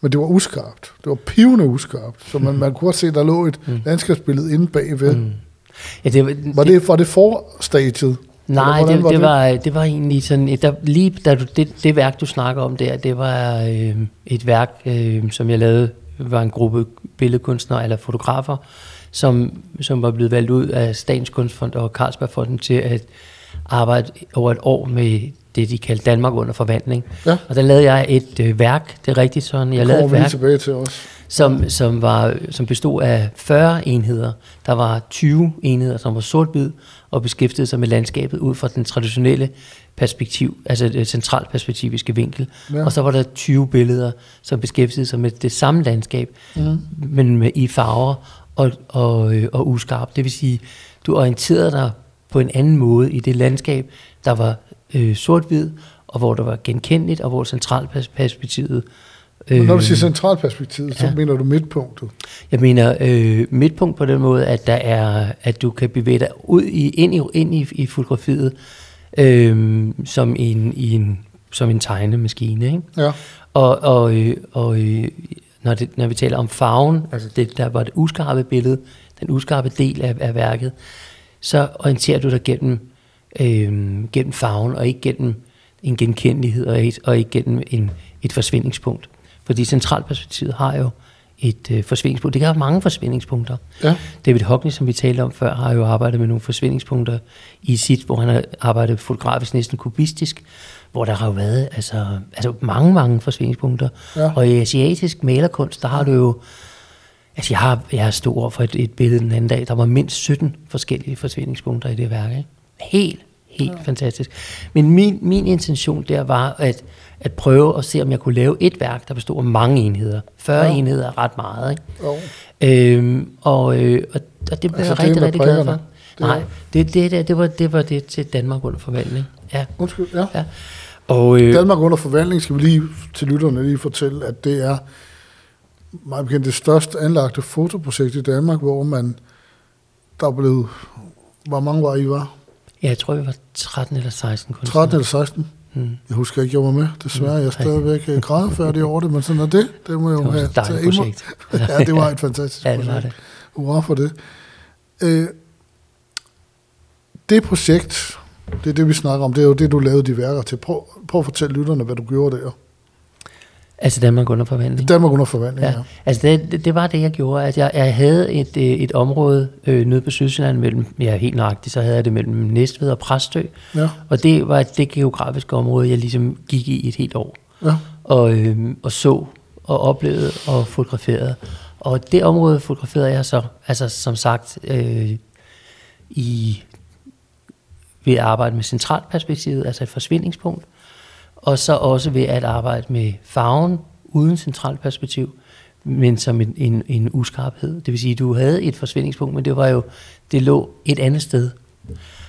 men det var uskarpt. Det var pivende uskarpt, så man, man kunne godt se, der lå et Mm. landskabsbillede inde bagved. Mm. Ja, det, var, Var det, var det forstadiet? Nej, det, hvordan det, var var, det var egentlig sådan, et- der, lige da du, det, det værk, du snakker om der, det var øh, et værk, øh, som jeg lavede, var en gruppe billedkunstnere eller fotografer, som, som var blevet valgt ud af Statens Kunstfond og Carlsbergfonden til at arbejde over et år med det, de kaldte Danmark under forvandling. Ja. Og der lavede jeg et øh, værk, det er rigtigt sådan, jeg lavede et værk, tilbage til også. som, som, var, som bestod af 40 enheder. Der var 20 enheder, som var sort-hvid og beskæftigede sig med landskabet ud fra den traditionelle perspektiv, altså det centralt perspektiviske vinkel. Ja. Ja. Og så var der 20 billeder, som beskæftigede sig med det samme landskab, Mm. men med, i farver og, og, øh, og uskarp. Det vil sige, du orienterede dig på en anden måde i det landskab, der var øh, sort-hvid, og hvor der var genkendeligt, og hvor centralperspektivet Men når du siger centralperspektivet, så ja. mener du midtpunktet. Jeg mener øh, midtpunkt på den måde, at der er, at du kan bevæge dig ud i, ind i, ind i, i fotografiet øh, som en, i en, som en tegnemaskine. Ikke? Ja. Og, og, øh, og øh, når, det, når vi taler om farven, altså det, der var det uskarpe billede, den uskarpe del af, af værket, så orienterer du dig gennem, øh, gennem farven, og ikke gennem en genkendelighed, og ikke, og ikke gennem en, et forsvindingspunkt. Fordi centralperspektivet har jo et øh, forsvindingspunkt. Det kan have mange forsvindingspunkter. Ja. David Hockney, som vi talte om før, har jo arbejdet med nogle forsvindingspunkter i sit, hvor han har arbejdet fotografisk næsten kubistisk, hvor der har jo været altså, altså mange, mange forsvindingspunkter. Ja. Og i asiatisk malerkunst, der har du jo, altså jeg har, jeg har stået over for et, et billede den anden dag, der var mindst 17 forskellige forsvindingspunkter i det værk. Ikke? Helt, helt ja. fantastisk. Men min, min intention der var at, at prøve at se, om jeg kunne lave et værk, der bestod af mange enheder. 40 Ja. ja. enheder er ret meget, ikke? Jo. Øhm, og, øh, og, og det blev Altså, jeg rigtig, rigtig glad for. Det Nej, det, det, det, det, var, det var det til Danmark under forvandling. Ja, Undskyld, ja. ja. Og, øh, Danmark under forvandling skal vi lige til lytterne lige fortælle, at det er meget bekendt det største anlagte fotoprojekt i Danmark, hvor man, der er blevet, hvor mange var I var? Ja, jeg tror, vi var 13 eller 16 kunstnere. 13 eller 16? Mm. Jeg husker ikke, jeg var med. Desværre, jeg er stadigvæk øh, grædefærdig over det, men sådan er det. Det må jeg jo have taget projekt. ja, det var et fantastisk Ja, det var det. Hurra for det. Øh, det projekt, det er det, vi snakker om, det er jo det, du lavede de værker til. Prøv, prøv at fortælle lytterne, hvad du gjorde der. Altså Danmark under forvandling. Danmark under forvandling, ja. Ja, altså det, det, var det, jeg gjorde. At jeg, jeg havde et, øh, et område øh, nede på Sydsjælland mellem, ja helt nøjagtigt, så havde jeg det mellem Næstved og Præstø. Ja, Og det var det geografiske område, jeg ligesom gik i et helt år. ja. og, øh, og så og oplevede og fotograferede. Og det område fotograferede jeg så, altså som sagt, øh, i, ved at arbejde med centralperspektivet, altså et forsvindingspunkt, og så også ved at arbejde med farven uden centralperspektiv, men som en, en, en uskarphed. Det vil sige, at du havde et forsvindingspunkt, men det var jo, det lå et andet sted.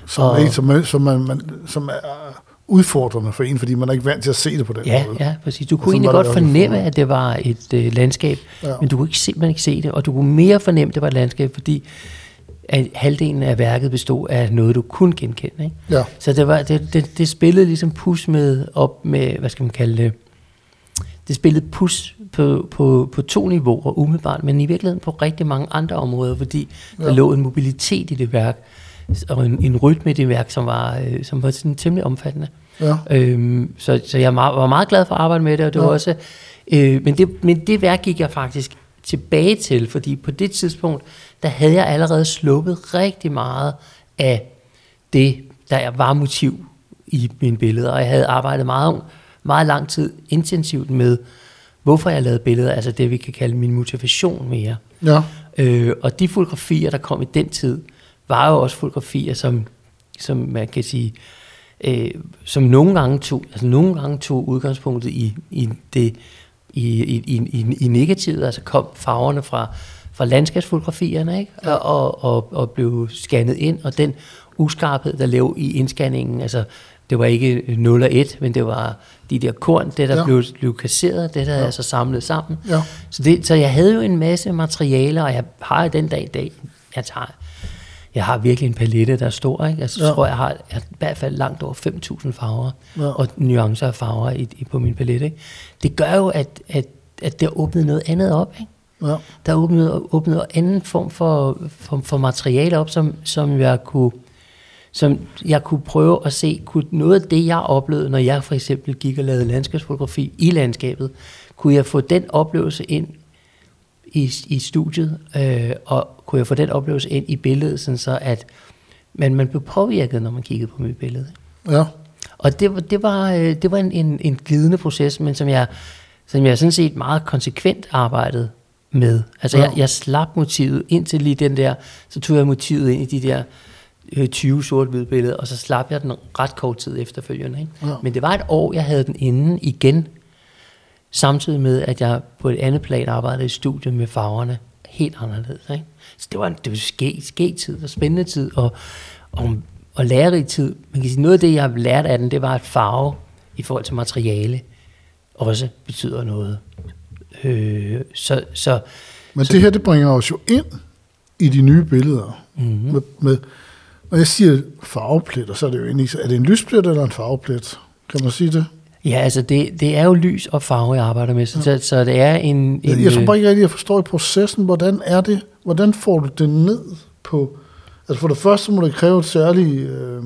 Som, Og- er, som, som, man, man, som er udfordrende for en, fordi man er ikke vant til at se det på den Ja, måde. ja, præcis. Du kunne egentlig godt fornemme, at det var et øh, landskab, ja. men du kunne ikke simpelthen ikke se det, og du kunne mere fornemme, at det var et landskab, fordi at halvdelen af værket bestod af noget, du kunne genkende. Ikke? Ja. Så det, var, det, det, det spillede ligesom pus med op med, hvad skal man kalde det, det spillede pus på, på, på to niveauer umiddelbart, men i virkeligheden på rigtig mange andre områder, fordi ja. Der lå en mobilitet i det værk, og en, en rytme i det værk, som var, øh, som var sådan temmelig omfattende. Ja. Øhm, så, så jeg var meget, var meget glad for at arbejde med det, og det Ja. var også, øh, men, det, men det værk gik jeg faktisk tilbage til, fordi på det tidspunkt, der havde jeg allerede sluppet rigtig meget af det, der var motiv i mine billeder, og jeg havde arbejdet meget, meget lang tid intensivt med, hvorfor jeg lavede billeder, altså det, vi kan kalde min motivation mere. Ja. Øh, og de fotografier, der kom i den tid, var jo også fotografier, som, som man kan sige, øh, som nogle gange tog, altså nogle gange tog udgangspunktet i, i det, i, i, i, i negativet, altså kom farverne fra, fra landskabsfotografierne, ikke? Og, og, og, og blev scannet ind, og den uskarphed, der lå i indscanningen, altså det var ikke 0 og 1, men det var de der korn, det der ja. blev, blev kasseret, det der ja. så samlet sammen. Ja. Så, det, så jeg havde jo en masse materialer, og jeg har den dag i dag, jeg tager, jeg har virkelig en palette, der er stor. Ikke? Altså, ja. tror, jeg har, jeg i hvert fald langt over 5.000 farver, ja. og nuancer af farver i, i, på min palette. Ikke? Det gør jo, at, at, at det åbnet noget andet op. Ikke? Ja. Der er åbnet en anden form for, for, for materiale op, som, som jeg kunne som jeg kunne prøve at se, kunne noget af det, jeg oplevede, når jeg for eksempel gik og lavede landskabsfotografi i landskabet, kunne jeg få den oplevelse ind i, i studiet, øh, og kunne jeg få den oplevelse ind i billedet, sådan så at man, man blev påvirket, når man kiggede på mit billede. Ja. Og det, det var, øh, det var en, en, en glidende proces, men som jeg, som jeg sådan set meget konsekvent arbejdede med. Altså ja. jeg, jeg slap motivet indtil lige den der, så tog jeg motivet ind i de der 20 sort-hvide billeder, og så slap jeg den ret kort tid efterfølgende. Ikke? Ja. Men det var et år, jeg havde den inde igen, samtidig med, at jeg på et andet plan arbejdede i studiet med farverne helt anderledes. Ikke? Så det var, det var ske, ske-tid og spændende tid, og, og, og lærerig tid. Man kan sige, noget af det, jeg har lært af den, det var, at farve i forhold til materiale også betyder noget. Øh, så, så, Men så, det her, det bringer os jo ind i de nye billeder. Mm-hmm. Med, med, når jeg siger farvepletter, så er det jo egentlig, er det en lysplet eller en farveplet? Kan man sige det? Ja, altså det, det er jo lys og farve, jeg arbejder med, så, ja. så det er en... en jeg, jeg tror bare ikke rigtig, jeg forstår i processen, hvordan er det, hvordan får du det ned på... Altså for det første må det kræve et særligt øh,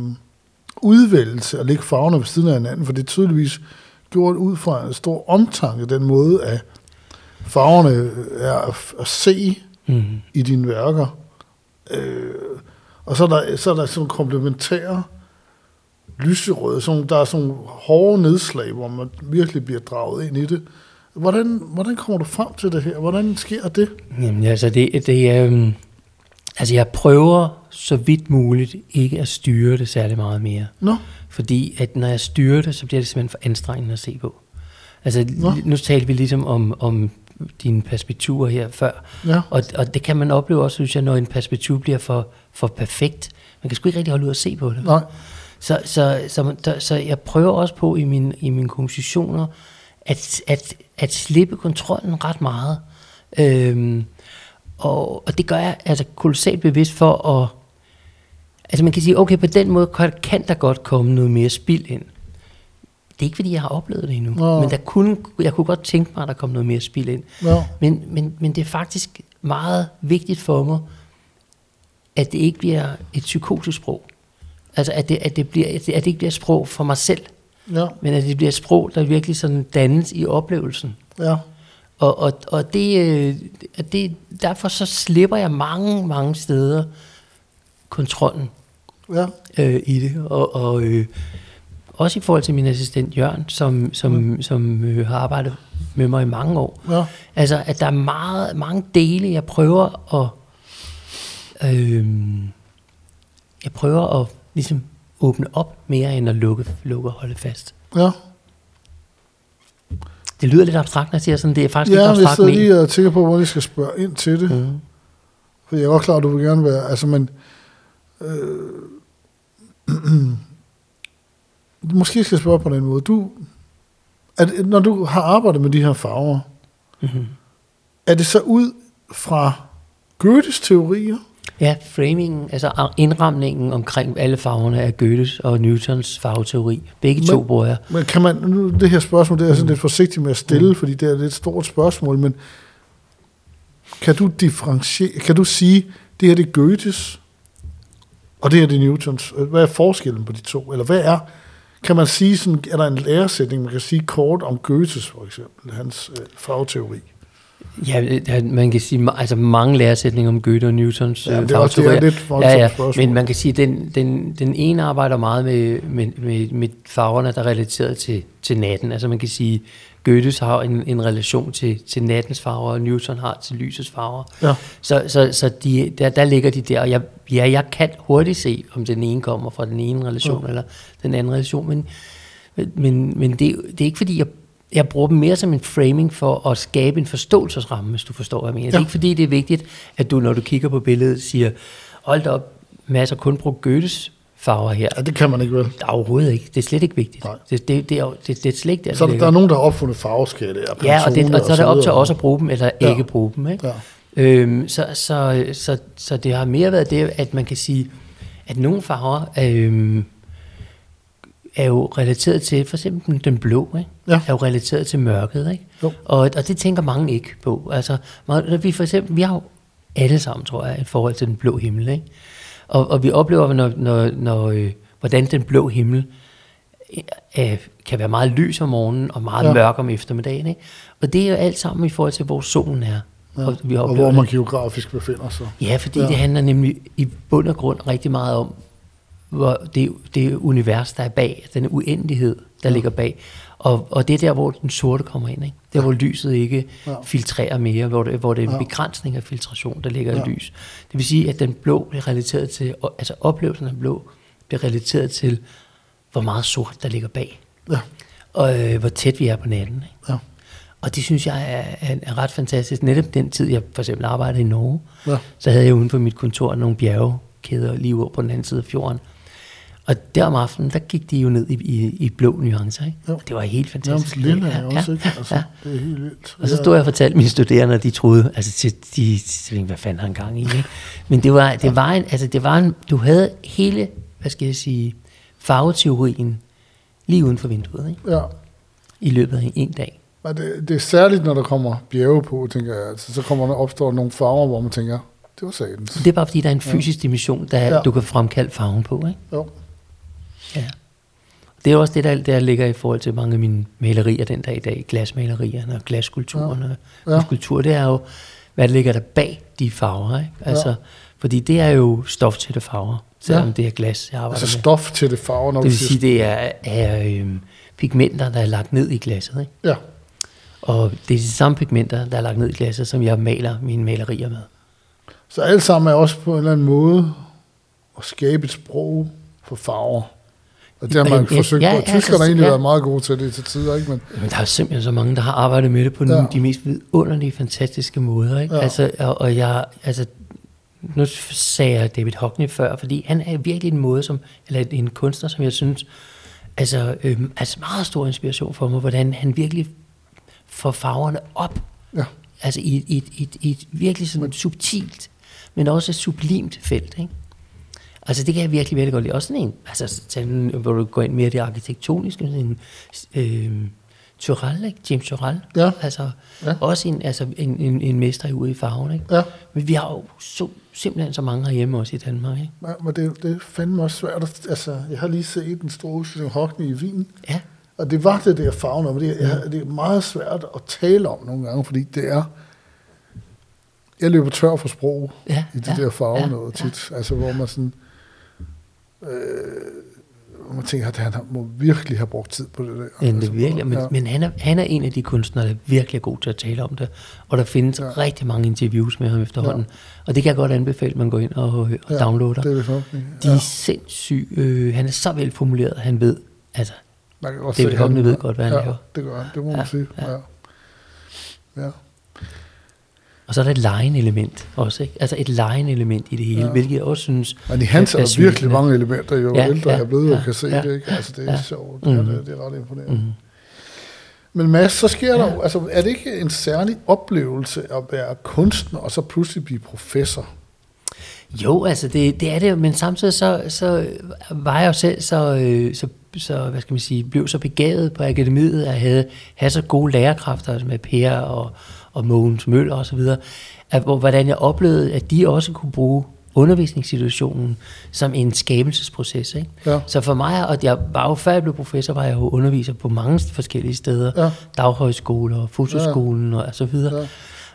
udvælgelse at lægge farverne ved siden af hinanden, for det er tydeligvis gjort ud fra en stor omtanke, den måde, at farverne er at, at se mm. i dine værker. Øh, og så er der, så er der sådan komplementære lyserøde, sådan, der er sådan hårde nedslag, hvor man virkelig bliver draget ind i det. Hvordan, hvordan kommer du frem til det her? Hvordan sker det? Jamen, altså, det, det er... Um, altså, jeg prøver så vidt muligt ikke at styre det særlig meget mere. Nå. Fordi at når jeg styrer det, så bliver det simpelthen for anstrengende at se på. Altså, Nå. nu talte vi ligesom om, om dine perspektiver her før. Ja. Og, og det kan man opleve også, synes jeg, når en perspektiv bliver for, for perfekt. Man kan sgu ikke rigtig holde ud at se på det. Nej. Så, så, så, så, så jeg prøver også på i, min, i mine kompositioner, at, at, at slippe kontrollen ret meget. Øhm, og, og det gør jeg altså kolossalt bevidst for at... Altså man kan sige, okay, på den måde kan, kan der godt komme noget mere spild ind det er ikke fordi, jeg har oplevet det endnu, ja. men der kunne, jeg kunne godt tænke mig, at der kom noget mere spil ind. Ja. Men, men, men det er faktisk meget vigtigt for mig, at det ikke bliver et psykotisk sprog. Altså at det, at det, bliver, at det, at det ikke bliver sprog for mig selv, ja. men at det bliver sprog, der virkelig sådan dannes i oplevelsen. Ja. Og, og, og det, øh, det, derfor så slipper jeg mange, mange steder kontrollen ja. øh, i det. Og, og øh, også i forhold til min assistent Jørgen, som, som, mm. som øh, har arbejdet med mig i mange år. Ja. Altså, at der er meget, mange dele, jeg prøver at... Øh, jeg prøver at ligesom åbne op mere, end at lukke, lukke og holde fast. Ja. Det lyder lidt abstrakt, når jeg siger sådan, det er faktisk ja, ikke abstrakt. Ja, hvis jeg lige er tænker på, hvor jeg skal spørge ind til det. Mm. For jeg er godt klar, at du vil gerne være... Altså, men... Øh, måske skal jeg spørge på den måde. Du, at, når du har arbejdet med de her farver, mm-hmm. er det så ud fra Goethes teorier? Ja, framingen, altså indramningen omkring alle farverne af Goethes og Newtons farveteori. Begge men, to bruger jeg. Men kan man, nu det her spørgsmål, det er jeg sådan mm. lidt forsigtig med at stille, mm. fordi det er et lidt stort spørgsmål, men kan du differentiere, kan du sige, det her det er Goethes, og det her det er Newtons. Hvad er forskellen på de to? Eller hvad er kan man sige, sådan, er der en læresætning, man kan sige kort om Goethes for eksempel, hans øh, fagteori? Ja, man kan sige, altså mange læresætninger om Goethe og Newtons ja, det er også det er lidt ja, ja, men man kan sige, at den, den, den ene arbejder meget med, med, med, med farverne, der er relateret til, til natten. Altså man kan sige, Goethes har en, en relation til, til nattens farver, og Newton har til lysets farver. Ja. Så, så, så de, der, der ligger de der, og jeg, ja, jeg kan hurtigt se, om den ene kommer fra den ene relation, ja. eller den anden relation, men, men, men det, det er ikke fordi, jeg jeg bruger dem mere som en framing for at skabe en forståelsesramme, hvis du forstår, hvad jeg mener. Ja. Det er ikke fordi, det er vigtigt, at du, når du kigger på billedet, siger, hold da op, masser kun bruge Goethes farver her. Ja, det kan man ikke vel? Overhovedet ikke. Det er slet ikke vigtigt. Nej. Det, det, det, er, det, det er slet ikke Så der, der er nogen, der har opfundet farveskala. Ja, og, det, og så er det op til os at bruge dem, eller ja. ikke bruge dem. Ikke? Ja. Øhm, så, så, så, så det har mere været det, at man kan sige, at nogle farver, øhm, er jo relateret til, for eksempel den blå, ikke? Ja. er jo relateret til mørket. Ikke? Jo. Og, og det tænker mange ikke på. Altså, vi for eksempel, vi har jo alle sammen, tror jeg, et forhold til den blå himmel. Ikke? Og, og vi oplever, når, når, når, øh, hvordan den blå himmel øh, kan være meget lys om morgenen og meget ja. mørk om eftermiddagen. Ikke? Og det er jo alt sammen i forhold til, hvor solen er. Ja. Og, vi og hvor man geografisk befinder sig. Ja, fordi ja. det handler nemlig i bund og grund rigtig meget om, hvor det, det univers, der er bag, den uendelighed, der ja. ligger bag. Og, og det er der, hvor den sorte kommer ind. Ikke? Der, hvor lyset ikke ja. filtrerer mere, hvor det, hvor det er en begrænsning af filtration, der ligger ja. i lys. Det vil sige, at den blå bliver relateret til, altså oplevelsen af blå bliver relateret til, hvor meget sort der ligger bag. Ja. Og øh, hvor tæt vi er på natten. Ikke? Ja. Og det synes jeg er, er, er ret fantastisk. Netop den tid, jeg for eksempel arbejdede i Norge, ja. så havde jeg uden for mit kontor nogle bjergkæder lige over på den anden side af fjorden. Og der om aftenen, der gik de jo ned i, i, i blå nuancer. Ikke? Jo. Det var helt fantastisk. Jamen, lille er også, ikke? Altså, ja. Det er helt vildt. Og så stod jeg og fortalte mine studerende, at de troede, altså de, de, de hvad fanden han gang i, ikke? Men det var, det var en, altså det var en, du havde hele, hvad skal jeg sige, farveteorien lige uden for vinduet, ikke? Ja. I løbet af en dag. Men det, det er særligt, når der kommer bjerge på, tænker jeg. Altså, så kommer der opstår nogle farver, hvor man tænker, det var satans. Det er bare fordi, der er en fysisk ja. dimension, der ja. du kan fremkalde farven på, ikke? Jo. Ja. Det er også det, der, der ligger i forhold til mange af mine malerier den dag i dag, glasmalerierne og glasskulpturerne. Ja. Ja. Skulptur, det er jo, hvad der ligger der bag de farver. Ikke? Altså, ja. Fordi det er jo stof til det farver, selvom ja. det er glas, jeg arbejder altså med. stof til det farver, når Det vil sige, det er, er øhm, pigmenter, der er lagt ned i glasset. Ikke? Ja. Og det er de samme pigmenter, der er lagt ned i glasset, som jeg maler mine malerier med. Så alt sammen er også på en eller anden måde at skabe et sprog for farver. Og det har man ja, forsøgt ja, på. Tyskerne har egentlig ja. været meget gode til det til tider, ikke? Men, Men der er simpelthen så mange, der har arbejdet med det på ja. nogle af de mest vidunderlige, fantastiske måder, ikke? Ja. Altså, og, og jeg, altså, nu sagde jeg David Hockney før, fordi han er virkelig en måde, som, eller en kunstner, som jeg synes, altså, øhm, altså meget stor inspiration for mig, hvordan han virkelig får farverne op. Ja. Altså i, i, i, i et virkelig sådan subtilt, men også et sublimt felt, ikke? Altså det kan jeg virkelig, virkelig godt lide. Også sådan en, altså sådan, hvor du går ind mere i det arkitektoniske, sådan en øh, Turell, ikke? James Turell. Ja. Altså ja. også en, altså en, en, en mester ude i farven, ikke? Ja. Men vi har jo så, simpelthen så mange herhjemme også i Danmark, ikke? Ja, men det, det er fandme også svært. Altså, jeg har lige set den store Hockney i Wien. Ja. Og det var det der farven, men det, ja. det er meget svært at tale om nogle gange, fordi det er jeg løber tør for sprog ja, i de ja, der farver ja, noget tit. Ja. Altså, hvor man sådan... Øh, man tænker, at han må virkelig have brugt tid på det der. Altså, det virkelig, men, ja. men han, er, han er en af de kunstnere, der er virkelig god til at tale om det. Og der findes ja. rigtig mange interviews med ham efterhånden. Ja. Og det kan jeg godt anbefale, at man går ind og, og ja, downloader. Det er det ja. De er sindssyge. Øh, han er så velformuleret, han ved, altså, man kan godt David Hockney ved godt, hvad han ja, laver. det gør han. Det må ja, man sige. Ja. Ja. ja. Og så er der et line-element også, ikke? Altså et line-element i det hele, ja. hvilket jeg også synes... Men i hans er der virkelig mange elementer, jo ja, ældre ja, jeg er blevet, ja, og kan se ja, det, ikke? Altså det er ja. sjovt, mm. det, det er ret imponerende. Mm. Men Mads, så sker ja. der jo, altså er det ikke en særlig oplevelse at være kunstner, og så pludselig blive professor? Jo, altså det, det er det men samtidig så, så var jeg jo selv så, øh, så, så, hvad skal man sige, blev så begavet på akademiet, at have, have så gode lærerkræfter altså med Per og, og Mogens Møller osv., at, hvordan jeg oplevede, at de også kunne bruge undervisningssituationen som en skabelsesproces. Ikke? Ja. Så for mig, og jeg var jo før jeg blev professor, var jeg jo underviser på mange forskellige steder, ja. daghøjskoler, fotoskolen ja. og så videre. Ja.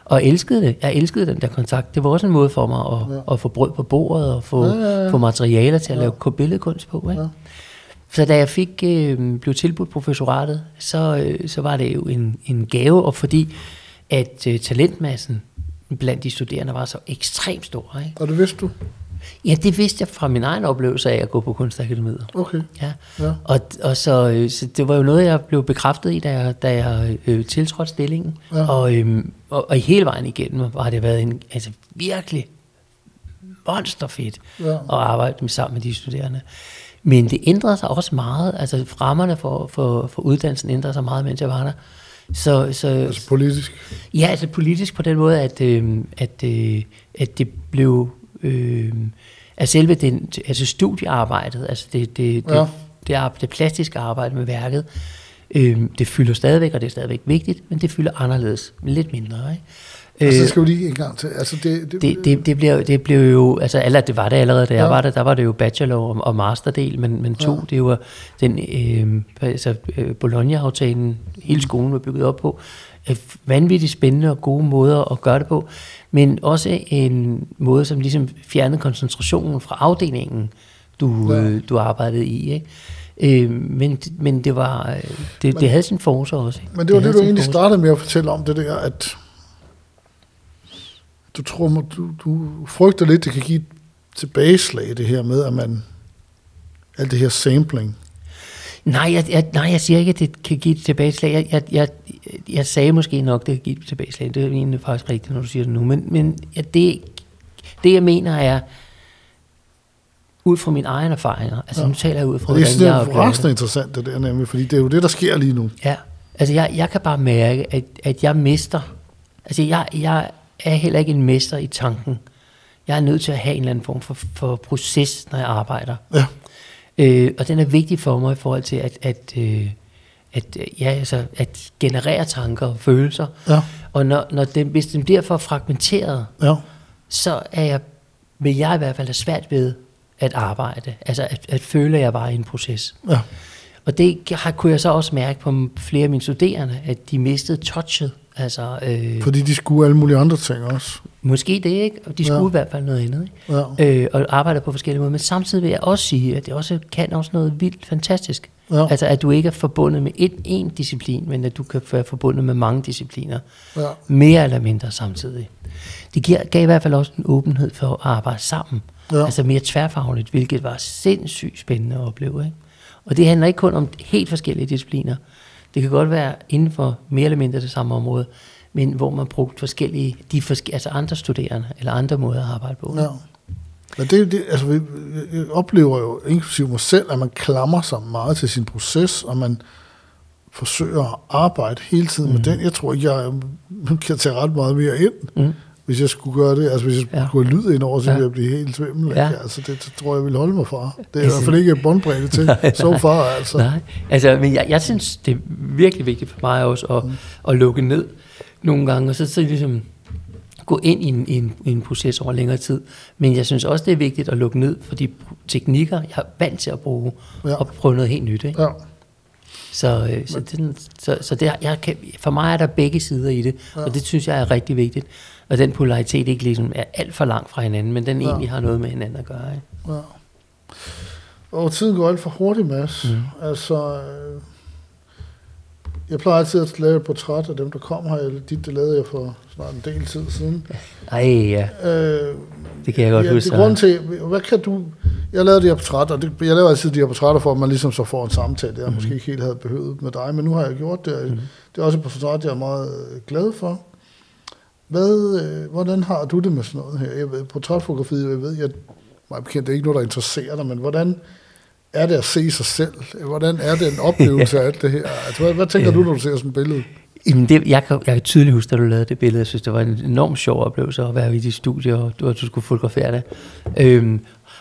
og elskede det. Jeg elskede den der kontakt. Det var også en måde for mig at, ja. at få brød på bordet og få, ja, ja, ja. få materialer til at ja. lave billedkunst på. Ikke? Ja. Så da jeg fik øh, blev tilbudt professoratet, så, øh, så var det jo en, en gave, og fordi at øh, talentmassen blandt de studerende var så ekstremt stor. Ikke? Og det vidste du? Ja, det vidste jeg fra min egen oplevelse af at gå på kunstakademiet. Okay. Ja. ja. Og, og så, øh, så det var jo noget, jeg blev bekræftet i, da jeg, da jeg øh, tiltrådte stillingen. Ja. Og, øh, og, og hele vejen igennem har det været en altså, virkelig monsterfedt ja. at arbejde med, sammen med de studerende. Men det ændrede sig også meget. Altså rammerne for, for, for uddannelsen ændrede sig meget, mens jeg var der. Så, så, altså politisk? Ja, altså politisk på den måde, at, øh, at, øh, at det blev... Øh, at selve den, altså studiearbejdet, altså det, det, det, ja. det, det, det plastiske arbejde med værket, øh, det fylder stadigvæk, og det er stadigvæk vigtigt, men det fylder anderledes, lidt mindre. Ikke? Så skal vi lige en gang til. Altså det, det, det, det, det, blev, det blev jo, altså eller det var det allerede, da jeg var der, der var det jo bachelor og, og masterdel, men, men to, ja. det var den, øh, altså øh, Bologna-aftalen, hele skolen var bygget op på, øh, vanvittigt spændende og gode måder at gøre det på, men også en måde, som ligesom fjernede koncentrationen fra afdelingen, du, ja. øh, du arbejdede i, ikke? Øh, men, men det var øh, det, men, det havde sin force også. Ikke? Men det var det, det du egentlig startede med at fortælle om, det der, at du tror, du, du frygter lidt, det kan give tilbageslag, det her med, at man, alt det her sampling. Nej, jeg, jeg, nej, jeg siger ikke, at det kan give et tilbageslag. Jeg, jeg, jeg, jeg sagde måske nok, at det kan give et tilbageslag. Det er egentlig faktisk rigtigt, når du siger det nu. Men, men ja, det, det, jeg mener, er, ud fra mine egne erfaringer. Altså ja. nu taler jeg ud fra, hvordan jeg Det er resten interessant, det der nemlig, fordi det er jo det, der sker lige nu. Ja, altså jeg, jeg kan bare mærke, at, at jeg mister, altså jeg, jeg er heller ikke en mester i tanken. Jeg er nødt til at have en eller anden form for, for proces, når jeg arbejder. Ja. Øh, og den er vigtig for mig i forhold til at, at, øh, at, ja, altså, at generere tanker og følelser. Ja. Og når, når det, hvis den bliver for fragmenteret, ja. så er jeg, vil jeg i hvert fald have svært ved at arbejde. Altså at, at føle, at jeg var i en proces. Ja. Og det har, kunne jeg så også mærke på flere af mine studerende, at de mistede touchet Altså, øh, Fordi de skulle alle mulige andre ting også. Måske det, ikke? Og de skulle ja. i hvert fald noget andet. Ikke? Ja. Øh, og arbejder på forskellige måder. Men samtidig vil jeg også sige, at det også kan også noget vildt fantastisk. Ja. Altså, at du ikke er forbundet med et, en disciplin, men at du kan være forbundet med mange discipliner. Ja. Mere eller mindre samtidig. Det giver, gav i hvert fald også en åbenhed for at arbejde sammen. Ja. Altså mere tværfagligt, hvilket var sindssygt spændende at opleve. Ikke? Og det handler ikke kun om helt forskellige discipliner, det kan godt være inden for mere eller mindre det samme område, men hvor man brugt forskellige, de forske, altså andre studerende, eller andre måder at arbejde på. Ja. Men det, det, altså, jeg oplever jo, inklusive mig selv, at man klamrer sig meget til sin proces, og man forsøger at arbejde hele tiden mm. med den. Jeg tror ikke, jeg kan tage ret meget mere ind. Mm hvis jeg skulle gøre det, altså hvis jeg ja. skulle have lyd ind over, så ville jeg blive helt svimmel. Ja. Altså det, det tror jeg, vil holde mig fra. Det er altså, i hvert fald ikke båndbredde til, så far altså. Nej, altså men jeg, jeg synes, det er virkelig vigtigt for mig også at, mm. at lukke ned nogle gange, og så, så ligesom gå ind i en, i, en, i en proces over længere tid. Men jeg synes også, det er vigtigt at lukke ned for de teknikker, jeg er vant til at bruge, ja. og prøve noget helt nyt. Ikke? Ja. Så, øh, så, det, så, så det, jeg kan, for mig er der begge sider i det, ja. og det synes jeg er rigtig vigtigt og den polaritet ikke ligesom er alt for langt fra hinanden, men den ja. egentlig har noget med hinanden at gøre. Ikke? Ja. Og tiden går alt for hurtigt, Mads. Mm. Altså, øh, jeg plejer altid at lave et portræt af dem, der kom her. Dit, det lavede jeg for snart en del tid siden. Ej, ja. Øh, det kan jeg godt ja, huske. Det er grund til, hvad kan du... Jeg lavede de her portrætter, og det, jeg laver altid de her portrætter for, at man ligesom så får en samtale, jeg mm. måske ikke helt havde behøvet med dig, men nu har jeg gjort det. Mm. Det er også et portræt, jeg er meget glad for. Hvad, øh, hvordan har du det med sådan noget her? Jeg ved, portrætfotografiet, jeg ved, jeg, mig bekendt, det er ikke noget, der interesserer dig, men hvordan er det at se sig selv? Hvordan er det en oplevelse af alt det her? Altså, hvad, hvad tænker ja. du, når du ser sådan et billede? Jamen det, jeg, kan, jeg kan tydeligt huske, da du lavede det billede. Jeg synes, det var en enormt sjov oplevelse at være i dit studie, og du, at du skulle fotografere det. Øhm,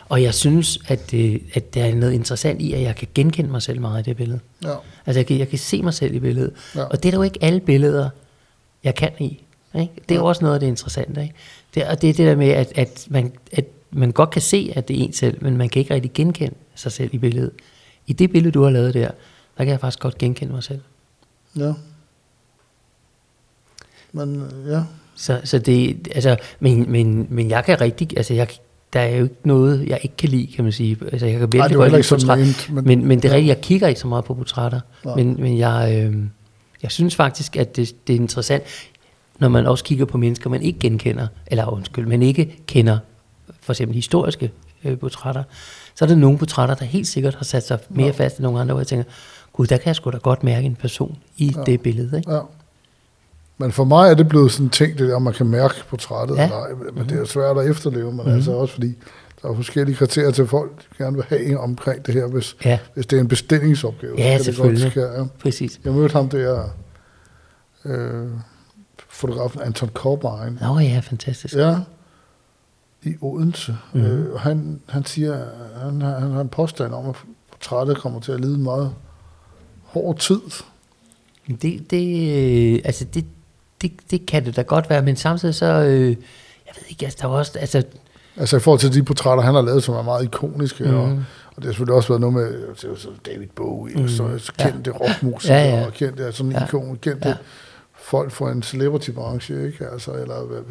og jeg synes, at, det, at der er noget interessant i, at jeg kan genkende mig selv meget i det billede. Ja. Altså, jeg kan, jeg kan se mig selv i billedet. Ja. Og det er der jo ikke alle billeder, jeg kan i. Ikke? Det er jo også noget af det interessante. Ikke? Det, og det er det der med, at, at, man, at man godt kan se, at det er en selv, men man kan ikke rigtig genkende sig selv i billedet. I det billede, du har lavet der, der kan jeg faktisk godt genkende mig selv. Ja. Men ja. Så, så det, altså, men, men, men jeg kan rigtig, altså jeg, der er jo ikke noget, jeg ikke kan lide, kan man sige. Altså jeg kan virkelig det var godt lide portræt, ment, men- men, men det er ja. rigtigt, jeg kigger ikke så meget på portrætter. Nej. Men, men jeg, øh, jeg synes faktisk, at det, det er interessant, når man også kigger på mennesker, man ikke genkender, eller undskyld, man ikke kender for eksempel historiske øh, portrætter, så er der nogle portrætter, der helt sikkert har sat sig mere fast end nogle andre, hvor jeg tænker, gud, der kan jeg sgu da godt mærke en person i ja. det billede. Ikke? Ja. Men for mig er det blevet sådan en ting, det der, man kan mærke portrættet. Ja. Ja. Nej, men det er svært at efterleve, men mm-hmm. altså også fordi, der er forskellige kriterier til folk, der gerne vil have omkring det her, hvis, Ja. hvis det er en bestillingsopgave. Ja, selvfølgelig. Det godt ske, ja. Præcis. Jeg mødte ham der, øh, fotografen Anton Corbijn, Nå ja, fantastisk. ja, i Odense. Mhm. Mm-hmm. Øh, han, han siger, han, har- han har en påstand om, at portrættet kommer til at lide meget hård tid. Det, det, øh, altså det, det, det kan det da godt være, men samtidig så, øh, jeg ved ikke, altså der var også, altså, Altså i forhold til de portrætter, han har lavet, som er meget ikoniske, mm. og, Mhm. og det har selvfølgelig også været noget med så David Bowie, mm. og så kendte ja. rockmusikere, ja. ja. og kendte sådan en Ja. ikon, kendte Ja. Folk fra en celebrity-branche, ikke? Altså, eller,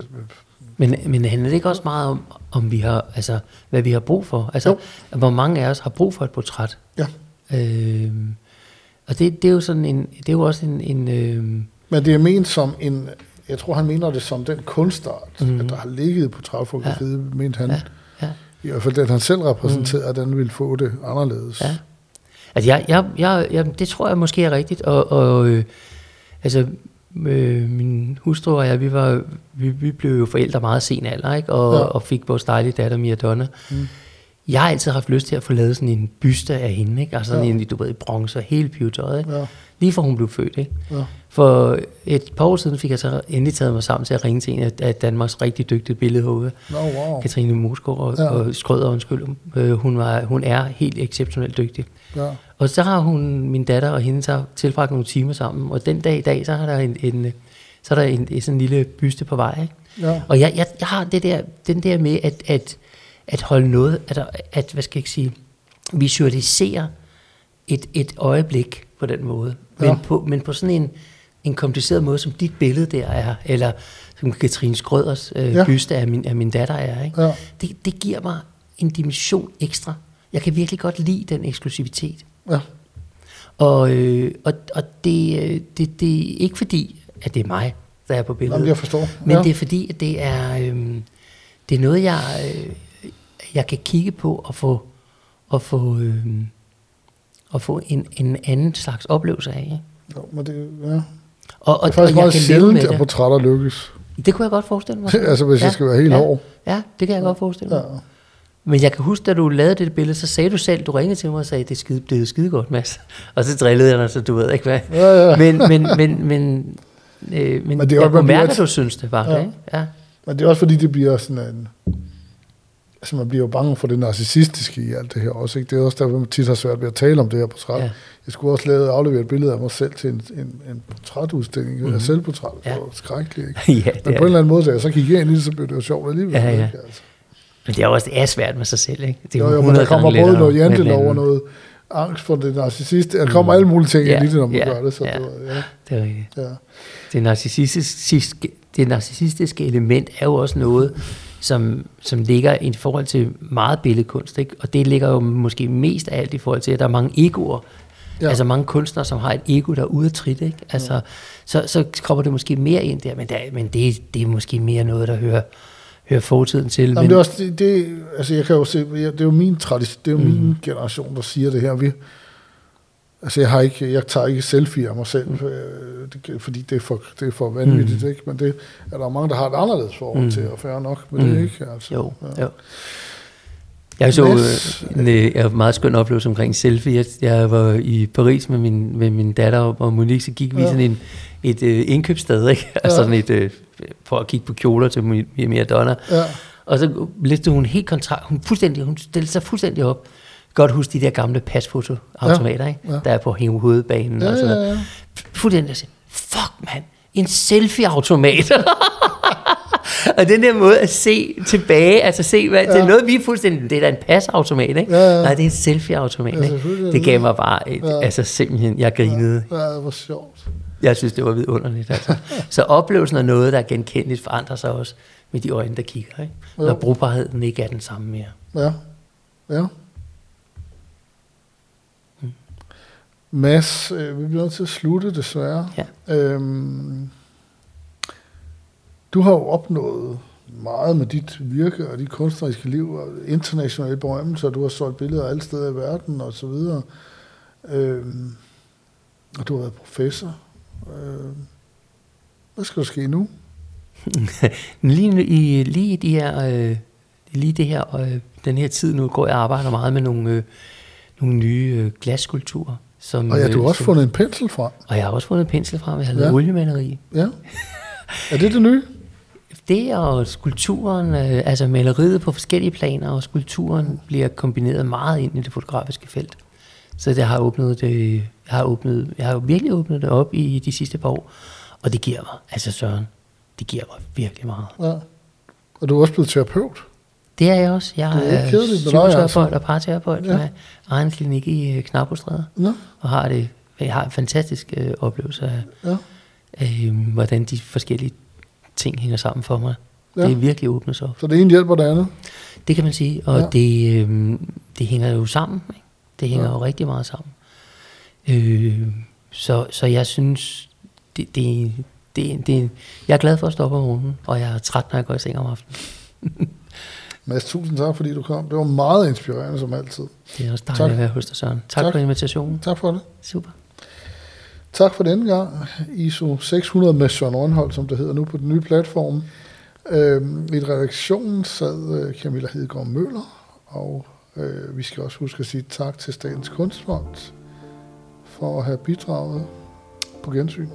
men, men handler det ikke også meget om, om vi har, altså, hvad vi har brug for? Altså, Jo. hvor mange af os har brug for et portræt? ja. Øh, og det, det er jo sådan en, det er jo også en, en øh, Men det er ment som en, jeg tror han mener det som den kunstart, Mhm. mm. at der har ligget på portrætfotografiet, ja. mente han, ja, ja. i hvert fald den han selv repræsenterede, at den ville få det anderledes. Ja. Altså, jeg, jeg, jeg, jeg, det tror jeg måske er rigtigt, og, og øh, altså, øh, min hustru og jeg, vi, var, vi, vi blev jo forældre meget sen alder, ikke? Og, Ja. og fik vores dejlige datter Miradonna. Mm. Jeg har altid haft lyst til at få lavet sådan en byste af hende, ikke? Altså sådan Ja. en, du ved, i bronze og hele pivetøjet, ikke? Ja. Lige fra hun blev født, ikke? Ja. For et par år siden fik jeg så endelig taget mig sammen til at ringe til en af, Danmarks rigtig dygtige billedhugge, Nå, wow. Katrine Moskov og, Ja. og Skrøder, undskyld. Øh, hun, var, hun er helt exceptionelt dygtig. Ja. Og så har hun, min datter og hende, så tilbragt nogle timer sammen. Og den dag i dag, så har der en, en så er der en, sådan en lille byste på vej. Ikke? Ja. Og jeg, jeg, jeg har det der, den der med at, at, at holde noget, at, at, hvad skal jeg ikke sige, visualisere et, et øjeblik på den måde. Men, Ja. på, men på sådan en, en kompliceret måde, som dit billede der er, eller som Katrine Skrøders øh, Ja. byste af min, af min datter er. Ikke? Ja. Det, det giver mig en dimension ekstra. Jeg kan virkelig godt lide den eksklusivitet. Ja. Og, øh, og, og det, øh, det, det er ikke fordi, at det er mig, der er på billedet. Jamen, jeg forstår. Men ja. det er fordi, at det er, øh, det er noget, jeg, øh, jeg kan kigge på og få, og få, øh, og få en, en anden slags oplevelse af. Ikke? Jo, men det, ja. Og, og, det er faktisk og meget sjældent, at det. portrætter lykkes. Det kunne jeg godt forestille mig. altså, hvis jeg skal være helt ja, hård. Ja, det kan jeg godt forestille Ja. mig. Men jeg kan huske, da du lavede det billede, så sagde du selv, du ringede til mig og sagde, det er skide, det er skide godt, Mads. Og så drillede jeg dig, så du ved ikke hvad. Ja, ja. Men, men, men, men, øh, men, Men det er jeg også, kunne mærke, at du synes, det var Ja. det. Ikke? Ja. Men det er også fordi, det bliver sådan en... Altså, man bliver jo bange for det narcissistiske i alt det her også. Ikke? Det er også derfor, man tit har svært ved at tale om det her portræt. Ja. Jeg skulle også lave aflevere et billede af mig selv til en, en, en portrætudstilling mm-hmm. af selvportræt. Det. Ja. var skrækkeligt, ikke? ja, Men det på en er, eller anden måde, da jeg så gik ind i det, så blev det jo sjovt alligevel. Ja, ja. Ikke? Altså. men det er også det er svært med sig selv. Ikke? Det er Jo, jo, men 100 der kommer både noget et jantelov og noget angst for det narcissist. Der kommer alle mulige ting Ja, ind i det, når man ja, gør det. Så ja. det, var- ja, Det er rigtigt. ja. Det narcissistiske, det narcissistiske element er jo også noget, som, som ligger i forhold til meget billedkunst. Ikke? Og det ligger jo måske mest af alt i forhold til, at der er mange egoer. Ja. Ja. Altså mange kunstnere, som har et ego, der er ude at trit. Ikke? Altså, så, så kommer det måske mere ind der, men, der, men det, det er måske mere noget, der hører, hører fortiden til. Jamen, det er også, det, det, altså jeg kan jo se, det er jo min tradition, det er jo mm. min generation, der siger det her. Vi, altså jeg har ikke, jeg tager ikke selfie af mig selv, mm. det, fordi det er for, det er for vanvittigt, mm. ikke? Men det er der mange, der har et anderledes forhold mm. til, og fair nok med mm. det, ikke? Altså, Jo, ja. jo. Jeg så øh, en, øh, en meget skøn oplevelse omkring selfie. Jeg, jeg var i Paris med min, med min datter og Monique, så gik vi Ja. sådan en, et øh, indkøbssted, ikke? Altså Ja. sådan et, øh, for at kigge på kjoler til Mi- Miradonna. Ja. Og så læste hun helt kontrakt, hun, fuldstændig, hun stillede sig fuldstændig op. Godt huske de der gamle pasfotoautomater, ikke? ja. Der er på hovedbanen Ja, og sådan ja, noget. ja. Fuldstændig, jeg siger, fuck mand, en selfie-automat. og den der måde at se tilbage, altså se, hvad, ja. det Ja. er noget, vi er fuldstændig, det er da en pasautomat, ikke? Ja, ja. Nej, det er en selfie-automat, Ja, ikke? Det gav mig bare, et, Ja. altså simpelthen, jeg grinede. Ja, det var sjovt. Jeg synes, det var vidunderligt. Altså. Så oplevelsen af noget, der er genkendeligt, forandrer sig også med de øjne, der kigger. Ikke? Når Jo. brugbarheden ikke er den samme mere. Ja, ja. Mads, øh, vi bliver nødt til at slutte desværre. Ja. Øhm, du har jo opnået meget med dit virke og dit kunstneriske liv, og internationale berømmelser, du har solgt billeder alle steder i verden og så videre. Øhm, og du har været professor. Øhm, hvad skal der ske nu? Lige, i, lige de her, øh, lige det her, øh, den her tid nu, går jeg og arbejder meget med nogle, øh, nogle nye øh, glasskulpturer. Som, Og ja, du har øh, også som- fundet en pensel frem. Og jeg har også fundet pensel frem, jeg har lavet Ja. oliemaleri. Ja. Er det det nye? Det og skulpturen, øh, altså maleriet på forskellige planer, og skulpturen bliver kombineret meget ind i det fotografiske felt. Så det har åbnet det, jeg har, åbnet, jeg har virkelig åbnet det op i de sidste par år, og det giver mig, altså Søren, det giver mig virkelig meget. Ja. Og du er også blevet terapeut. Det er jeg også. Jeg Det er er dig, psykoterapeut altså. og parterapeut Ja. ja. med egen klinik i øh, Knapostræde, Nå, og har det, jeg har en fantastisk øh, oplevelse af, ja. øh, hvordan de forskellige ting hænger sammen for mig. Ja. Ja. Det er virkelig åbnet sig op. Så det ene hjælper det andet. Det kan man sige, og Ja. ja. det, øh, det hænger jo sammen. Ikke? Det hænger Ja. ja. jo rigtig meget sammen. Øh, så, så jeg synes, det, det, det, det, jeg er glad for at stoppe om morgenen, og jeg er træt, når jeg går i seng om aftenen. Mads, tusind tak, fordi du kom. Det var meget inspirerende, som altid. Det er også dejligt Tak. at være hos dig, Søren. Tak, Tak. for invitationen. Tak for det. Super. Tak for denne gang. ISO 600 med Søren Rønhold, som det hedder nu på den nye platform. Øhm, I redaktionen sad øh, Camilla Hedegaard Møller, og øh, vi skal også huske at sige tak til Statens Kunstfond for at have bidraget på gensyn.